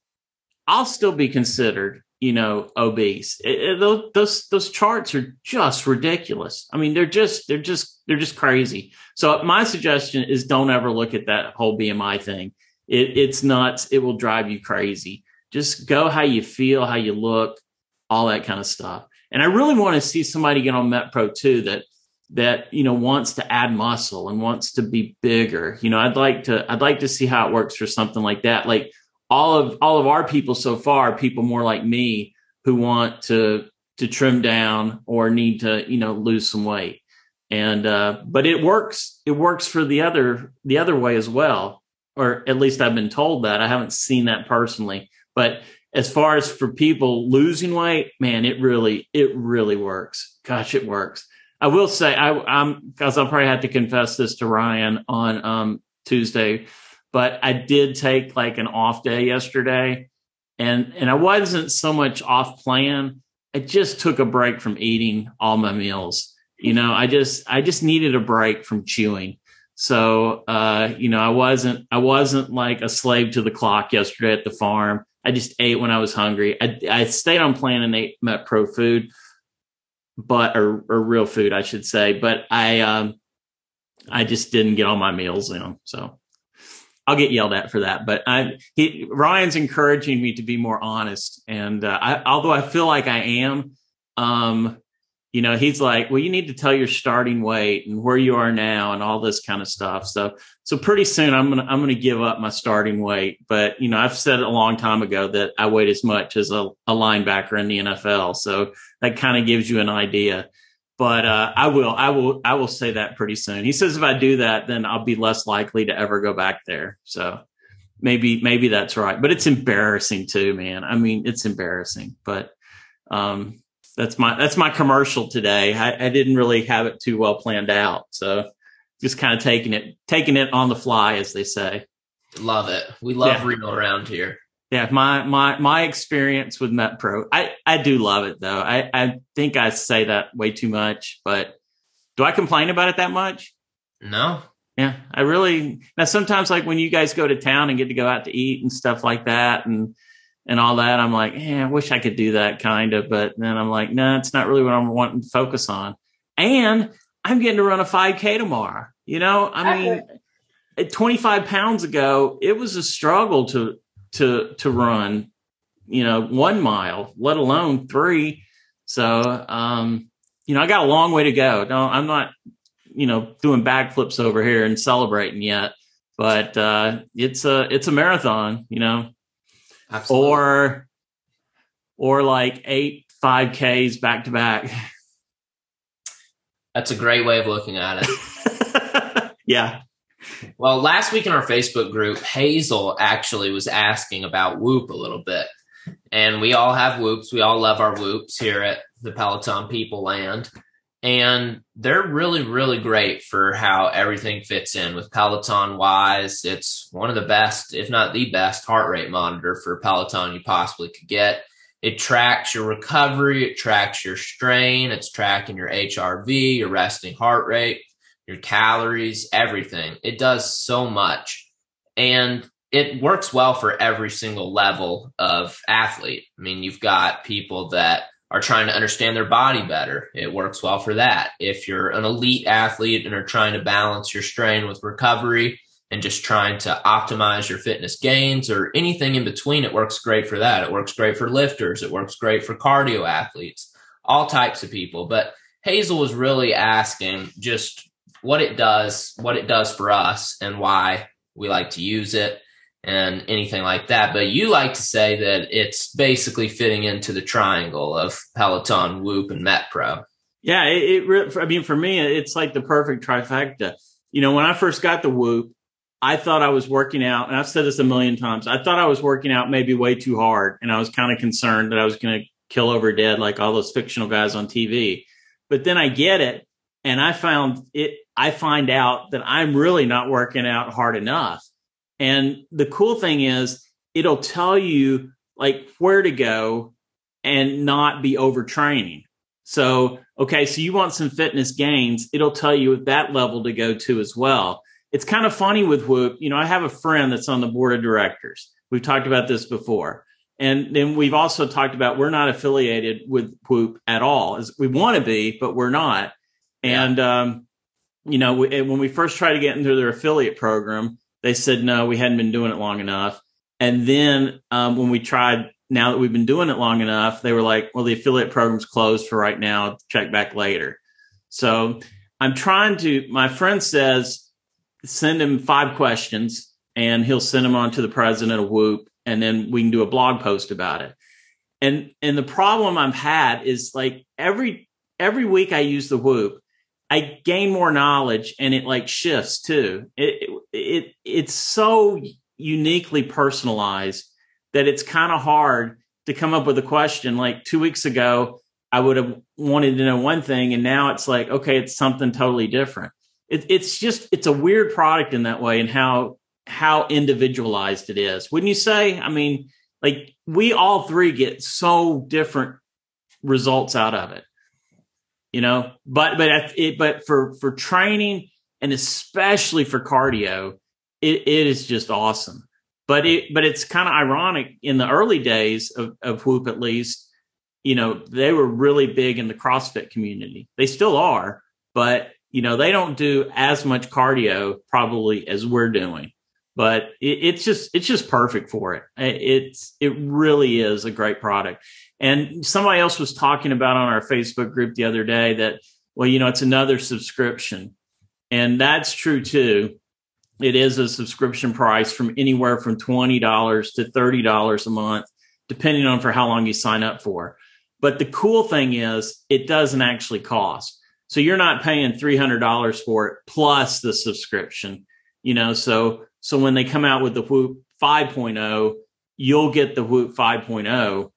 i'll still be considered you know obese. It, it, those, those charts are just ridiculous. I mean they're just they're just they're just crazy. So my suggestion is don't ever look at that whole bmi thing. It, it's nuts. It will drive you crazy. Just go how you feel, how you look, all that kind of stuff. And I really want to see somebody get on MetPro too that that you know wants to add muscle and wants to be bigger. You know, I'd like to I'd like to see how it works for something like that. Like all of all of our people so far, people more like me who want to to trim down or need to, you know, lose some weight. And uh, but it works. It works for the other the other way as well, or at least I've been told that. I haven't seen that personally, but as far as for people losing weight, man, it really it really works. Gosh, it works. I will say I, I'm because I'll probably have to confess this to Ryan on um, Tuesday, but I did take like an off day yesterday, and and I wasn't so much off plan. I just took a break from eating all my meals. You know, I just I just needed a break from chewing. So uh, you know, I wasn't I wasn't like a slave to the clock yesterday at the farm. I just ate when I was hungry. I, I stayed on plan and ate MetPro food, but or, or real food, I should say. But I um, I just didn't get all my meals in. So I'll get yelled at for that. But I he Ryan's encouraging me to be more honest, and uh, I, although I feel like I am, um, you know, he's like, well, you need to tell your starting weight and where you are now and all this kind of stuff. So, so pretty soon I'm to, I'm to give up my starting weight. But, you know, I've said a long time ago that I weigh as much as a, a linebacker in the NFL. So that kind of gives you an idea. But, uh, I will, I will, I will say that pretty soon. He says if I do that, then I'll be less likely to ever go back there. So maybe, maybe that's right. But it's embarrassing too, man. I mean, it's embarrassing, but, um, that's my that's my commercial today. I, I didn't really have it too well planned out, so just kind of taking it taking it on the fly, as they say. Love it. We love Yeah. Reno around here. Yeah, my my my experience with MetPro, I I do love it though. I I think I say that way too much, but do I complain about it that much? No, Yeah, I really now sometimes like when you guys go to town and get to go out to eat and stuff like that and and all that, I'm like, yeah, I wish I could do that kind of, but then I'm like, no, nah, it's not really what I'm wanting to focus on. And I'm getting to run a 5K tomorrow. You know, I mean, at 25 pounds ago, it was a struggle to to to run, you know, one mile, let alone three. So, um, you know, I got a long way to go. No, I'm not, you know, doing backflips over here and celebrating yet, but uh, it's a it's a marathon. You know, absolutely. or or like eight five Ks back to back. That's a great way of looking at it. yeah. Well, last week in our Facebook group, Hazel actually was asking about Whoop a little bit. And we all have Whoops. We all love our Whoops here at the Peloton People Land. And they're really, really great for how everything fits in with Peloton wise. It's one of the best, if not the best, heart rate monitor for Peloton you possibly could get. It tracks your recovery, it tracks your strain, it's tracking your HRV, your resting heart rate your calories, everything. It does so much. And it works well for every single level of athlete. I mean, you've got people that are trying to understand their body better. It works well for that. If you're an elite athlete and are trying to balance your strain with recovery and just trying to optimize your fitness gains or anything in between, it works great for that. It works great for lifters. It works great for cardio athletes, all types of people. But Hazel was really asking just what it does, what it does for us, and why we like to use it, and anything like that. But you like to say that it's basically fitting into the triangle of Peloton, Whoop, and MetPro. Yeah, it, it I mean, for me, it's like the perfect trifecta. You know, when I first got the Whoop, I thought I was working out, and I've said this a million times. I thought I was working out maybe way too hard, and I was kind of concerned that I was going to kill over dead like all those fictional guys on TV. But then I get it, and I found it. I find out that I'm really not working out hard enough. And the cool thing is, it'll tell you like where to go and not be overtraining. So, okay, so you want some fitness gains, it'll tell you at that level to go to as well. It's kind of funny with Whoop. You know, I have a friend that's on the board of directors. We've talked about this before. And then we've also talked about we're not affiliated with Whoop at all. As we want to be, but we're not. And, um, you know, we, when we first tried to get into their affiliate program, they said no, we hadn't been doing it long enough. And then um, when we tried, now that we've been doing it long enough, they were like, well, the affiliate program's closed for right now. Check back later. So I'm trying to, my friend says, send him five questions and he'll send them on to the president of Whoop. And then we can do a blog post about it. And and the problem I've had is like every every week I use the whoop, I gain more knowledge and it like shifts too. It it it's so uniquely personalized that it's kind of hard to come up with a question. Like two weeks ago, I would have wanted to know one thing, and now it's like, okay, it's something totally different. It, it's just it's a weird product in that way, and how how individualized it is. Wouldn't you say? I mean, like we all three get so different results out of it, you know. But but it, but for for training and especially for cardio, it, it is just awesome. But it but it's kind of ironic in the early days of, of Whoop at least, you know, they were really big in the CrossFit community. They still are, but you know, they don't do as much cardio probably as we're doing. But it, it's just it's just perfect for it. It's it really is a great product. And somebody else was talking about on our Facebook group the other day that well, you know, it's another subscription. And that's true too it is a subscription price from anywhere from $20 to $30 a month, depending on for how long you sign up for. But the cool thing is it doesn't actually cost. So you're not paying $300 for it plus the subscription, you know, so, so when they come out with the Whoop 5.0, you'll get the Whoop 5.0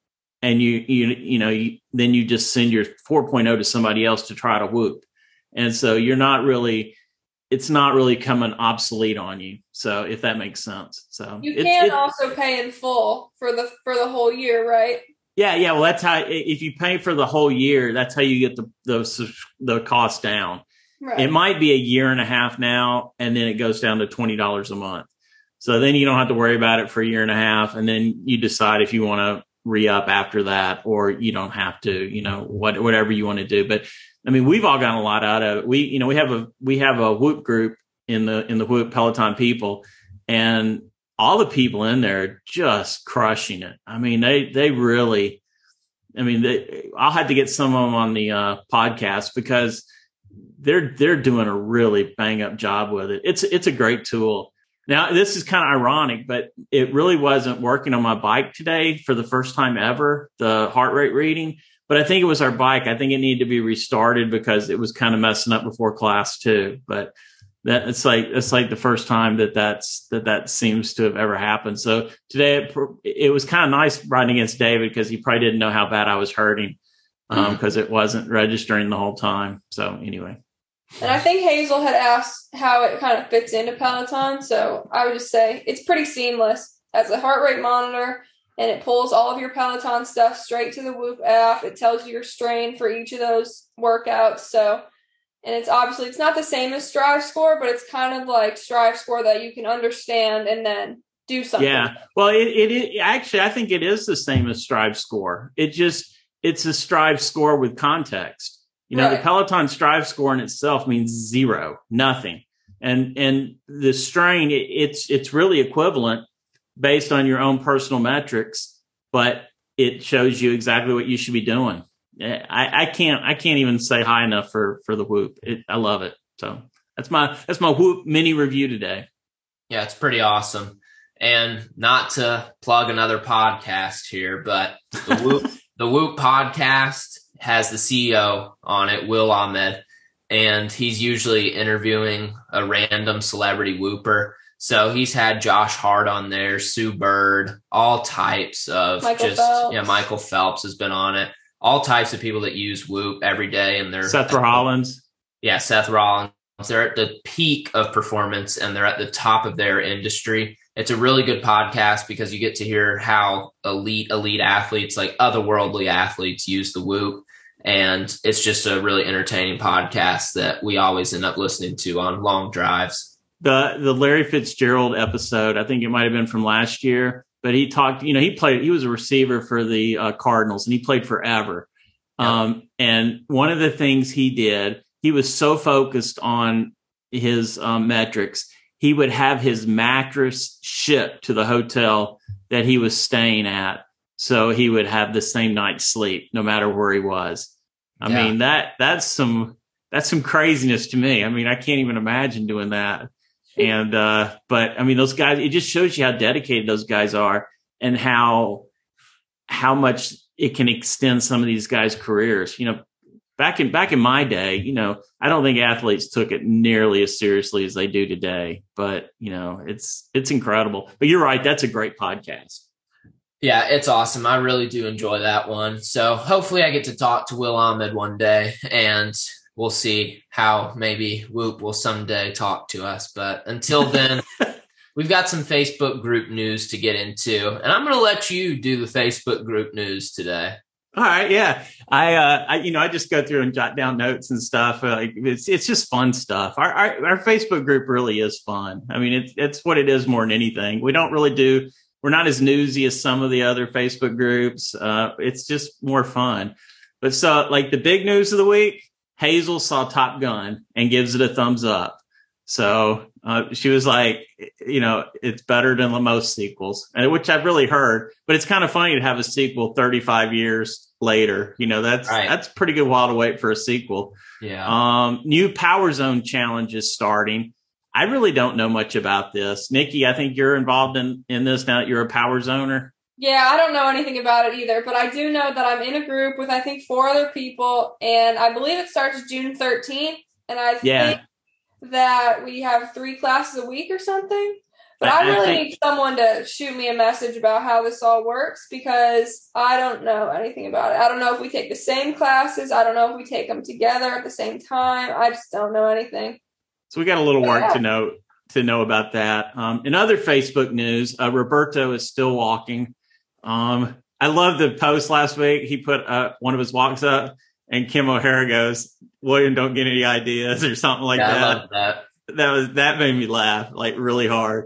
and you, you, you know, you, then you just send your 4.0 to somebody else to try to Whoop. And so you're not really, it's not really coming obsolete on you. So if that makes sense. So you can it, also pay in full for the for the whole year, right? Yeah, yeah. Well, that's how if you pay for the whole year, that's how you get the the the cost down. Right. It might be a year and a half now, and then it goes down to twenty dollars a month. So then you don't have to worry about it for a year and a half, and then you decide if you want to re up after that, or you don't have to. You know, what whatever you want to do. But I mean, we've all gotten a lot out of it. We, you know, we have a we have a whoop group in the in the whoop Peloton people, and all the people in there are just crushing it. I mean, they they really. I mean, they, I'll have to get some of them on the uh, podcast because they're they're doing a really bang up job with it. It's it's a great tool. Now, this is kind of ironic, but it really wasn't working on my bike today for the first time ever. The heart rate reading but I think it was our bike. I think it needed to be restarted because it was kind of messing up before class too. But that it's like it's like the first time that that's that that seems to have ever happened. So today it, it was kind of nice riding against David because he probably didn't know how bad I was hurting because um, it wasn't registering the whole time. So anyway. And I think Hazel had asked how it kind of fits into Peloton. So I would just say it's pretty seamless as a heart rate monitor and it pulls all of your Peloton stuff straight to the Whoop app. It tells you your strain for each of those workouts. So, and it's obviously it's not the same as Strive Score, but it's kind of like Strive Score that you can understand and then do something. Yeah. Well, it, it, it actually I think it is the same as Strive Score. It just it's a Strive Score with context. You know, right. the Peloton Strive Score in itself means zero, nothing. And and the strain, it, it's it's really equivalent based on your own personal metrics, but it shows you exactly what you should be doing. Eh, I, I can't I can't even say high enough for for the whoop. It, I love it. So that's my that's my whoop mini review today. Yeah, it's pretty awesome. And not to plug another podcast here, but the whoop the whoop podcast has the CEO on it, Will Ahmed, and he's usually interviewing a random celebrity whooper. So he's had Josh Hart on there, Sue Bird, all types of Michael just Phelps. yeah. Michael Phelps has been on it. All types of people that use Whoop every day, and they're Seth Rollins. Yeah, Seth Rollins. They're at the peak of performance, and they're at the top of their industry. It's a really good podcast because you get to hear how elite elite athletes, like otherworldly athletes, use the Whoop and it's just a really entertaining podcast that we always end up listening to on long drives the the Larry Fitzgerald episode. I think it might have been from last year, but he talked. You know, he played. He was a receiver for the uh, Cardinals, and he played forever. Yep. Um, and one of the things he did, he was so focused on his um, metrics, he would have his mattress shipped to the hotel that he was staying at, so he would have the same night's sleep no matter where he was. I yeah. mean that that's some that's some craziness to me. I mean, I can't even imagine doing that. And, uh, but I mean, those guys, it just shows you how dedicated those guys are and how, how much it can extend some of these guys' careers. You know, back in back in my day, you know, I don't think athletes took it nearly as seriously as they do today. But you know, it's it's incredible. But you're right, that's a great podcast. Yeah, it's awesome. I really do enjoy that one. So hopefully I get to talk to Will Ahmed one day and we'll see how maybe Whoop will someday talk to us. But until then, we've got some Facebook group news to get into. And I'm going to let you do the Facebook group news today. All right, yeah. I, uh, I, you know, I just go through and jot down notes and stuff. Uh, like it's, it's just fun stuff. Our, our, our Facebook group really is fun. I mean, it's, it's what it is more than anything. We don't really do we're not as newsy as some of the other Facebook groups. Uh, it's just more fun. But so, like the big news of the week, Hazel saw Top Gun and gives it a thumbs up. So uh, she was like, you know, it's better than the most sequels, and which I've really heard. But it's kind of funny to have a sequel 35 years later. You know, that's right. that's pretty good while to wait for a sequel. Yeah. Um, new Power Zone challenge is starting. I really don't know much about this. Nikki, I think you're involved in, in this now that you're a power zoner. Yeah, I don't know anything about it either, but I do know that I'm in a group with I think four other people, and I believe it starts June 13th, and I yeah. think that we have three classes a week or something. But I, I really I think, need someone to shoot me a message about how this all works because I don't know anything about it. I don't know if we take the same classes. I don't know if we take them together at the same time. I just don't know anything. So we got a little work to know to know about that. Um, in other Facebook news, uh, Roberto is still walking. Um, I love the post last week. He put uh, one of his walks up, and Kim O'Hara goes, "William, don't get any ideas" or something like yeah, that. that. That was that made me laugh like really hard.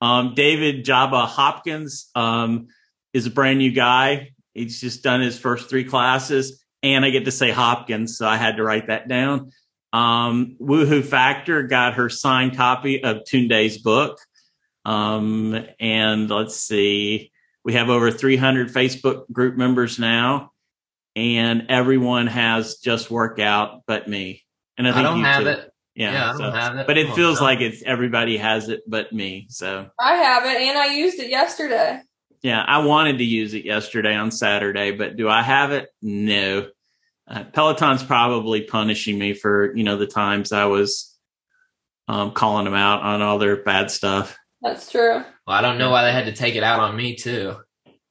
Um, David Jabba Hopkins um, is a brand new guy. He's just done his first three classes, and I get to say Hopkins, so I had to write that down. Um, Woohoo Factor got her signed copy of Tunde's book. Um, and let's see, we have over 300 Facebook group members now, and everyone has just workout but me. And I think I don't have too. it. Yeah, yeah I don't have it. But it oh, feels no. like it's everybody has it but me. So I have it, and I used it yesterday. Yeah, I wanted to use it yesterday on Saturday, but do I have it? No uh, Peloton's probably punishing me for you know the times I was um, calling them out on all their bad stuff. That's true. Well, I don't know why they had to take it out on me too.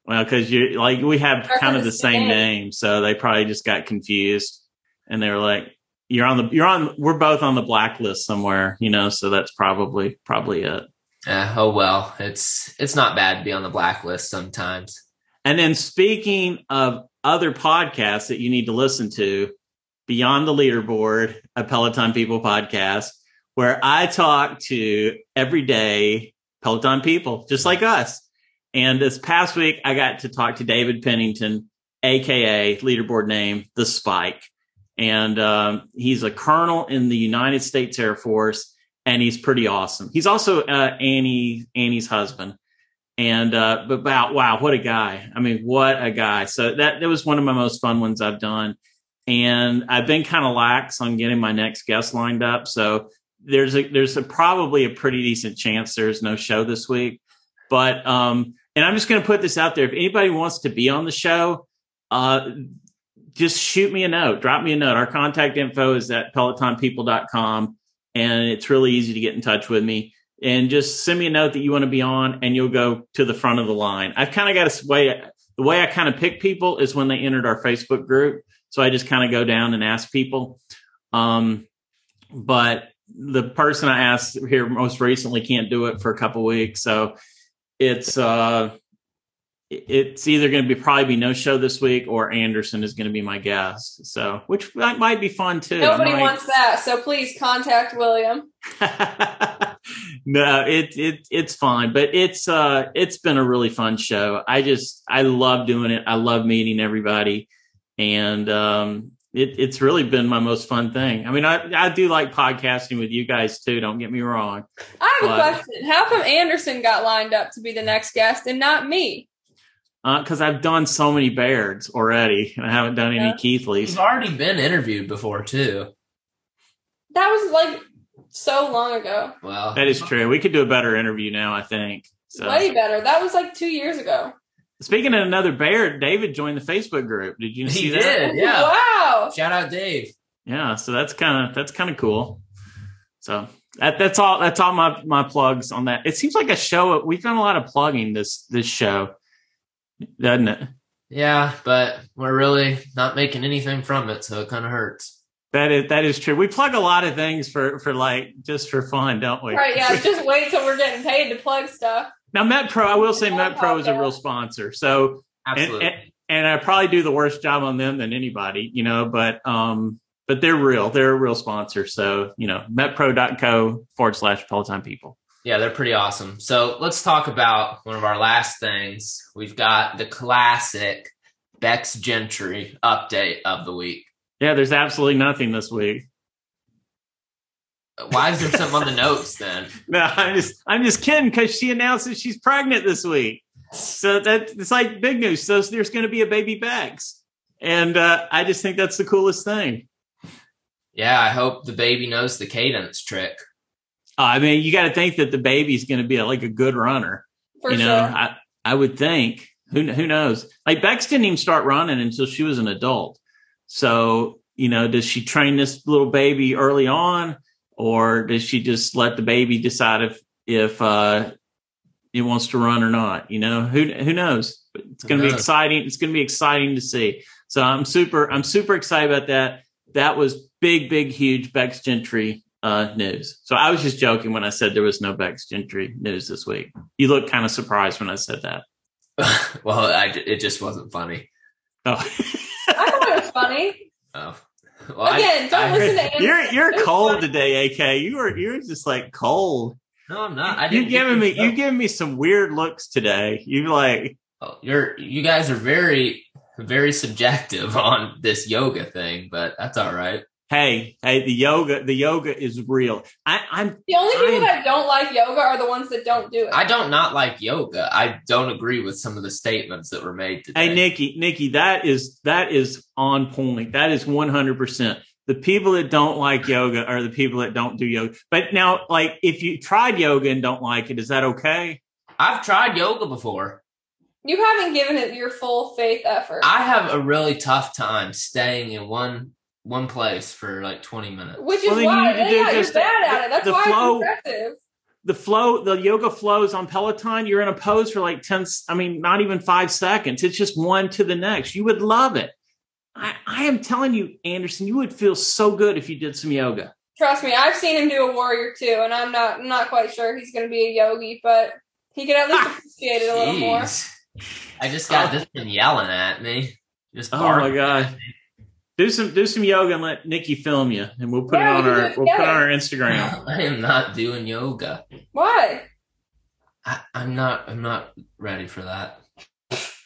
Well, because you like we have kind of the same name, so they probably just got confused, and they were like, "You're on the you're on we're both on the blacklist somewhere, you know." So that's probably probably it. Uh, oh well, it's it's not bad to be on the blacklist sometimes. And then speaking of other podcasts that you need to listen to beyond the leaderboard, a Peloton People podcast, where I talk to everyday Peloton people, just like us. And this past week, I got to talk to David Pennington, AKA leaderboard name, The Spike. And um, he's a colonel in the United States Air Force, and he's pretty awesome. He's also uh, Annie Annie's husband. And uh, but wow, wow, what a guy! I mean, what a guy! So that that was one of my most fun ones I've done, and I've been kind of lax on getting my next guest lined up. So there's a there's a, probably a pretty decent chance there's no show this week, but um, and I'm just going to put this out there: if anybody wants to be on the show, uh, just shoot me a note, drop me a note. Our contact info is at pelotonpeople.com, and it's really easy to get in touch with me and just send me a note that you want to be on and you'll go to the front of the line. I've kind of got a way, the way I kind of pick people is when they entered our Facebook group. So I just kind of go down and ask people. Um, but the person I asked here most recently can't do it for a couple weeks. So it's, uh, it's either going to be probably be no show this week or Anderson is going to be my guest. So, which might, might be fun too. Nobody might... wants that. So please contact William. no, it it it's fine, but it's uh it's been a really fun show. I just I love doing it. I love meeting everybody, and um it, it's really been my most fun thing. I mean, I, I do like podcasting with you guys too. Don't get me wrong. I have but, a question. How come Anderson got lined up to be the next guest and not me? Because uh, I've done so many Bairds already, and I haven't done yeah. any Keithleys. You've already been interviewed before too. That was like so long ago. Well, that is true. We could do a better interview now, I think. So. Way better. That was like two years ago. Speaking of another bear, David joined the Facebook group. Did you He see that? did. Yeah. Wow. Shout out Dave. Yeah, so that's kind of that's kind of cool. So that that's all that's all my my plugs on that. It seems like a show. We've done a lot of plugging this this show, doesn't it? Yeah, but we're really not making anything from it, so it kind of hurts. That is that is true. We plug a lot of things for for like just for fun, don't we? Right, yeah. Just wait till we're getting paid to plug stuff. Now MetPro, I will say Yeah, MetPro is a real sponsor. So and, Absolutely. and, and I probably do the worst job on them than anybody, you know, but um but they're real. They're a real sponsor. So, you know, metpro.co forward slash Peloton people. Yeah, they're pretty awesome. So let's talk about one of our last things. We've got the classic Becs Gentry update of the week. Yeah, there's absolutely nothing this week. Why is there something on the notes then? No, I'm just I'm just kidding because she announced that she's pregnant this week. So that it's like big news. So there's going to be a baby Becs, and uh, I just think that's the coolest thing. Yeah, I hope the baby knows the cadence trick. Uh, I mean, you got to think that the baby's going to be a, like a good runner. For you sure. know, I I would think. Who who knows? Like Becs didn't even start running until she was an adult. So you know, does she train this little baby early on, or does she just let the baby decide if if uh, it wants to run or not? You know, who who knows? But it's going to be exciting. It's going to be exciting to see. So I'm super I'm super excited about that. That was big, big, huge Becs Gentry uh, news. So I was just joking when I said there was no Becs Gentry news this week. You looked kind of surprised when I said that. well, I, it just wasn't funny. Oh, I thought it was funny. Oh. Well, I- Again, don't I- listen to Anderson. you're you're It's cold funny. today, AK. You were you're just like cold. No, I'm not. I You didn't giving me you the giving me some weird looks today. You like Oh, you're you guys are very very subjective on this yoga thing, but that's all right. Hey hey the yoga the yoga is real. I, I'm The only people I'm- that don't like yoga are the ones that don't do it. I don't not like yoga. I don't agree with some of the statements that were made today. Hey Nikki, Nikki, that is that is on point. That is one hundred percent. The people that don't like yoga are the people that don't do yoga. But now, like, if you tried yoga and don't like it, is that okay? I've tried yoga before. you haven't given it your full faith effort. I have a really tough time staying in one one place for like 20 minutes. which is Well, then you why need to do yeah, you're just bad the- at it. That's the why flow- it's impressive. The flow, the yoga flows on Peloton. You're in a pose for like ten. I mean, not even five seconds. It's just one to the next. You would love it. I, I am telling you, Anderson, you would feel so good if you did some yoga. Trust me, I've seen him do a warrior two, and I'm not I'm not quite sure he's going to be a yogi, but he could at least ah, appreciate it a little more. I just got oh. this one yelling at me. Just Oh my god. At me. Do some do some yoga and let Nikki film you, and we'll put Yeah, it on our we'll put it on our Instagram. I am not doing yoga. Why? I, I'm not. I'm not ready for that.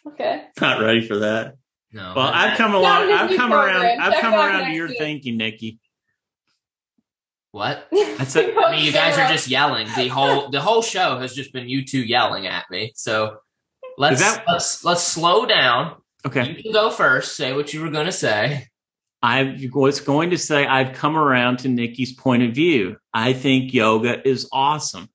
Okay. Not ready for that. No. Well, I- I've come Not along. in I've come program. around. I've Check come around to next your week. thinking, Nikki. what? I said, I mean, you guys are just yelling. The whole the whole show has just been you two yelling at me. So let's that- let's let's slow down. okay. You can go first. Say what you were going to say. I was going to say I've come around to Nikki's point of view. I think yoga is awesome.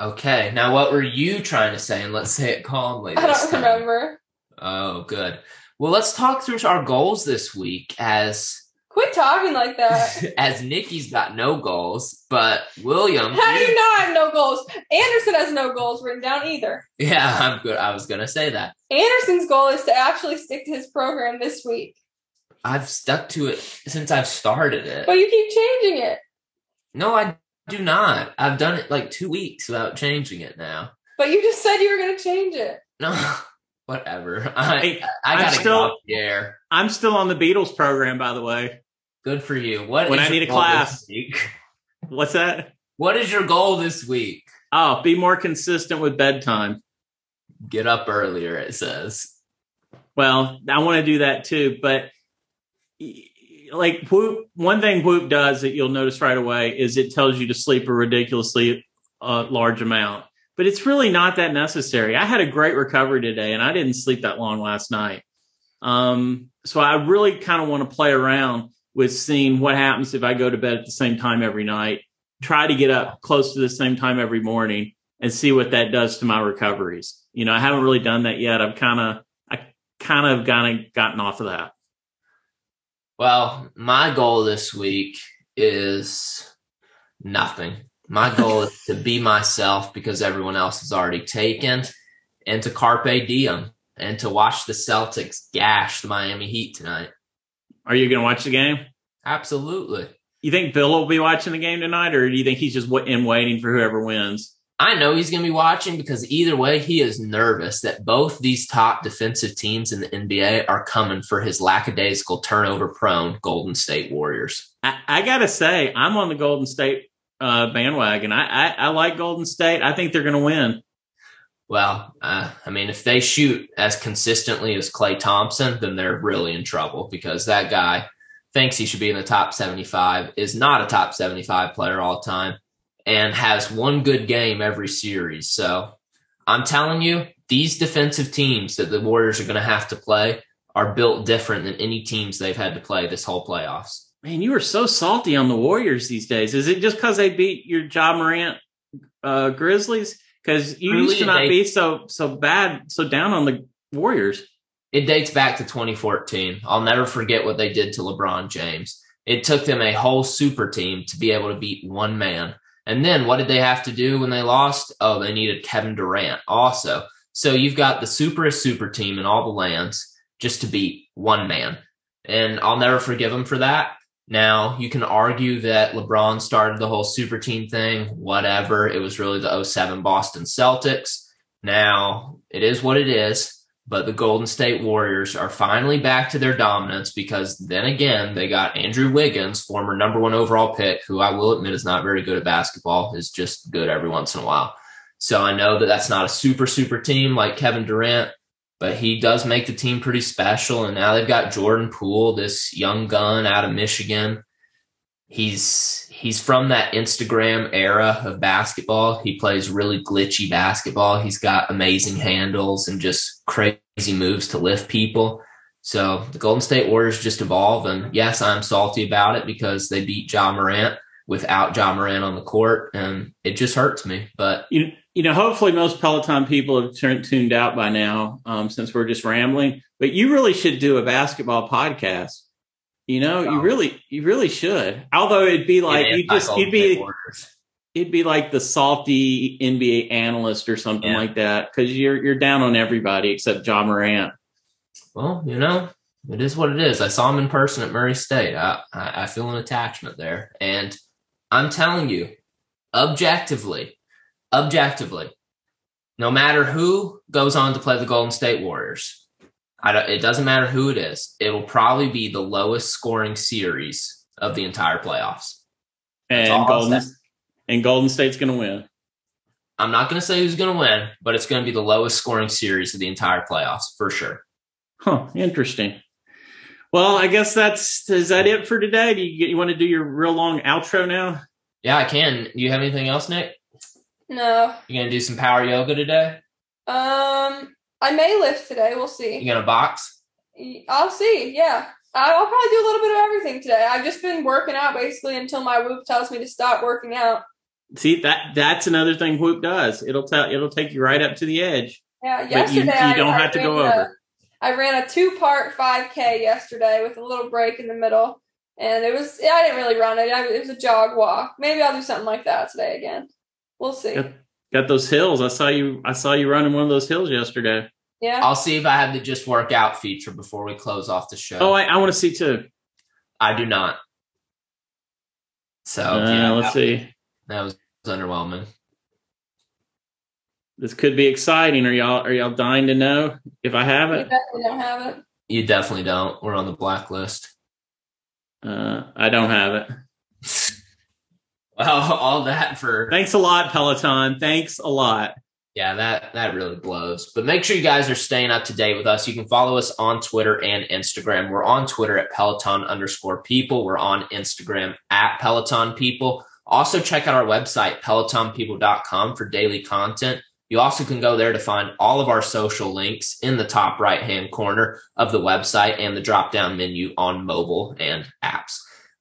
Okay. Now, what were you trying to say? And let's say it calmly. I don't time. remember. Oh, good. Well, let's talk through our goals this week as Quit talking like that. as Nikki's got no goals, but William. How do you know I have no goals? Anderson has no goals written down either. Yeah, I'm good. I was gonna say that. Anderson's goal is to actually stick to his program this week, I've stuck to it since I've started it. but you keep changing it. No, I do not. I've done it like two weeks without changing it now. But you just said you were going to change it. No, whatever. I Hey, I I'm gotta still- get off the air. I'm still on the Beatles program, by the way. Good for you. What When is I need a class. What's that? What is your goal this week? Oh, be more consistent with bedtime. Get up earlier. It says. Well, I want to do that too, but y- like Whoop, one thing Whoop does that you'll notice right away is it tells you to sleep a ridiculously uh, large amount, but it's really not that necessary. I had a great recovery today, and I didn't sleep that long last night. Um, so I really kind of want to play around with seeing what happens if I go to bed at the same time every night. Try to get up close to the same time every morning and see what that does to my recoveries. You know, I haven't really done that yet. I've kind of, I kind of kind of gotten off of that. Well, my goal this week is nothing. My goal is to be myself because everyone else is already taken and to carpe diem and to watch the Celtics gash the Miami Heat tonight. Are you going to watch the game? Absolutely. You think Bill will be watching the game tonight, or do you think he's just in waiting for whoever wins? I know he's going to be watching because either way, he is nervous that both these top defensive teams in the NBA are coming for his lackadaisical turnover prone Golden State Warriors. I, I got to say, I'm on the Golden State uh, bandwagon. I, I, I like Golden State. I think they're going to win. Well, uh, I mean, if they shoot as consistently as Klay Thompson, then they're really in trouble because that guy thinks he should be in the top 75, is not a top 75 player all time, and has one good game every series. So I'm telling you, these defensive teams that the Warriors are going to have to play are built different than any teams they've had to play this whole playoffs. Man, you are so salty on the Warriors these days. Is it just because they beat your Ja Morant uh, Grizzlies? Because you used to not be so so bad, so down on the Warriors. It dates back to 2014. I'll never forget what they did to LeBron James. It took them a whole super team to be able to beat one man. And then what did they have to do when they lost? Oh, they needed Kevin Durant also. So you've got the superest super team in all the lands just to beat one man. And I'll never forgive them for that. Now, you can argue that LeBron started the whole super team thing, whatever. It was really the 07 Boston Celtics. Now, it is what it is, but the Golden State Warriors are finally back to their dominance because then again, they got Andrew Wiggins, former number one overall pick, who I will admit is not very good at basketball, is just good every once in a while. So I know that that's not a super, super team like Kevin Durant, but he does make the team pretty special. And now they've got Jordan Poole, this young gun out of Michigan. He's he's from that Instagram era of basketball. He plays really glitchy basketball. He's got amazing handles and just crazy moves to lift people. So the Golden State Warriors just evolve. And yes, I'm salty about it because they beat Ja Morant without Ja Morant on the court, and it just hurts me. But you you know, hopefully most Peloton people have turned tuned out by now, um, since we're just rambling. But you really should do a basketball podcast. You know, you really, you really should. Although it'd be like you just, you'd be, it'd be like the salty NBA analyst or something yeah. like that because you're you're down on everybody except Ja Morant. Well, you know, it is what it is. I saw him in person at Murray State. I, I, I feel an attachment there, and I'm telling you, objectively, objectively, no matter who goes on to play the Golden State Warriors, it doesn't matter who it is. It will probably be the lowest scoring series of the entire playoffs. and Golden, and Golden State's going to win. I'm not going to say who's going to win, but it's going to be the lowest scoring series of the entire playoffs for sure. Huh. Interesting. Well, I guess that's is that it for today. Do you you want to do your real long outro now? Yeah, I can. Do you have anything else, Nick? No. You gonna do some power yoga today? Um, I may lift today. We'll see. You gonna box? I'll see. Yeah, I'll probably do a little bit of everything today. I've just been working out basically until my Whoop tells me to stop working out. See that that's another thing Whoop does. It'll tell it'll take you right up to the edge. Yeah, yesterday you, you, don't I, have I to go a, over. I ran a two part 5K yesterday with a little break in the middle, and it was I didn't really run it. It was a jog walk. Maybe I'll do something like that today again. We'll see. Got, got those hills. I saw you. I saw you running one of those hills yesterday. Yeah. I'll see if I have the just workout feature before we close off the show. Oh, I, I want to see too. I do not. So uh, yeah, let's that, see. That was underwhelming. This could be exciting. Are y'all are y'all dying to know if I have it? You definitely don't have it. You definitely don't. We're on the blacklist. Uh, I don't have it. well, all that for. Thanks a lot, Peloton. Thanks a lot. Yeah, that that really blows. But make sure you guys are staying up to date with us. You can follow us on Twitter and Instagram. We're on Twitter at Peloton underscore people. We're on Instagram at Peloton people. Also check out our website, pelotonpeople.com for daily content. You also can go there to find all of our social links in the top right hand corner of the website and the drop down menu on mobile and apps.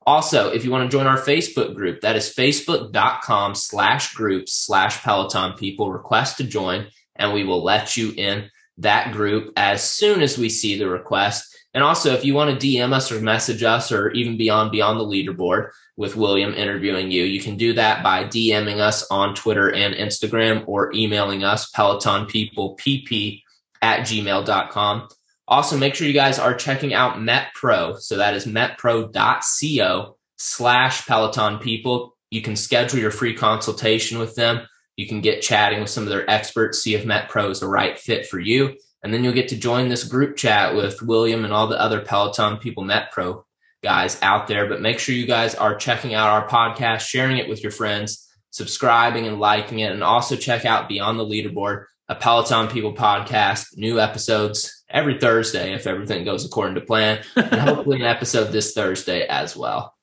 Also, if you want to join our Facebook group, that is facebook.com slash groups slash Peloton people. Request to join and we will let you in that group as soon as we see the request. And also, if you want to DM us or message us or even beyond beyond the leaderboard with William interviewing you, you can do that by DMing us on Twitter and Instagram or emailing us Peloton People PP at gmail.com. Also, make sure you guys are checking out MetPro. So that is metpro.co slash Peloton People. You can schedule your free consultation with them. You can get chatting with some of their experts, see if MetPro is the right fit for you. And then you'll get to join this group chat with William and all the other Peloton People MetPro guys out there. But make sure you guys are checking out our podcast, sharing it with your friends, subscribing and liking it, and also check out Beyond the Leaderboard, a Peloton People podcast, new episodes every Thursday if everything goes according to plan, and hopefully an episode this Thursday as well.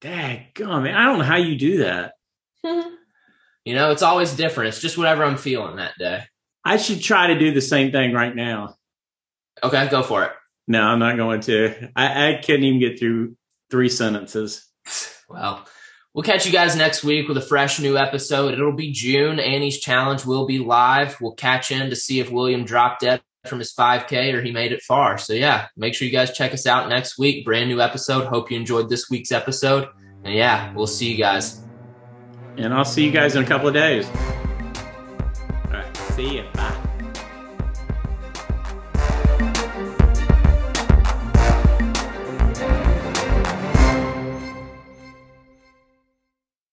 Dang, man, I don't know how you do that. you know, it's always different. It's just whatever I'm feeling that day. I should try to do the same thing right now. Okay, go for it. No, I'm not going to. I, I couldn't even get through three sentences. Well, we'll catch you guys next week with a fresh new episode. It'll be June. Annie's challenge will be live. We'll catch in to see if William dropped dead from his 5K or he made it far. So, yeah, make sure you guys check us out next week. Brand new episode. Hope you enjoyed this week's episode. And yeah, we'll see you guys. And I'll see you guys in a couple of days. All right. See you. Bye.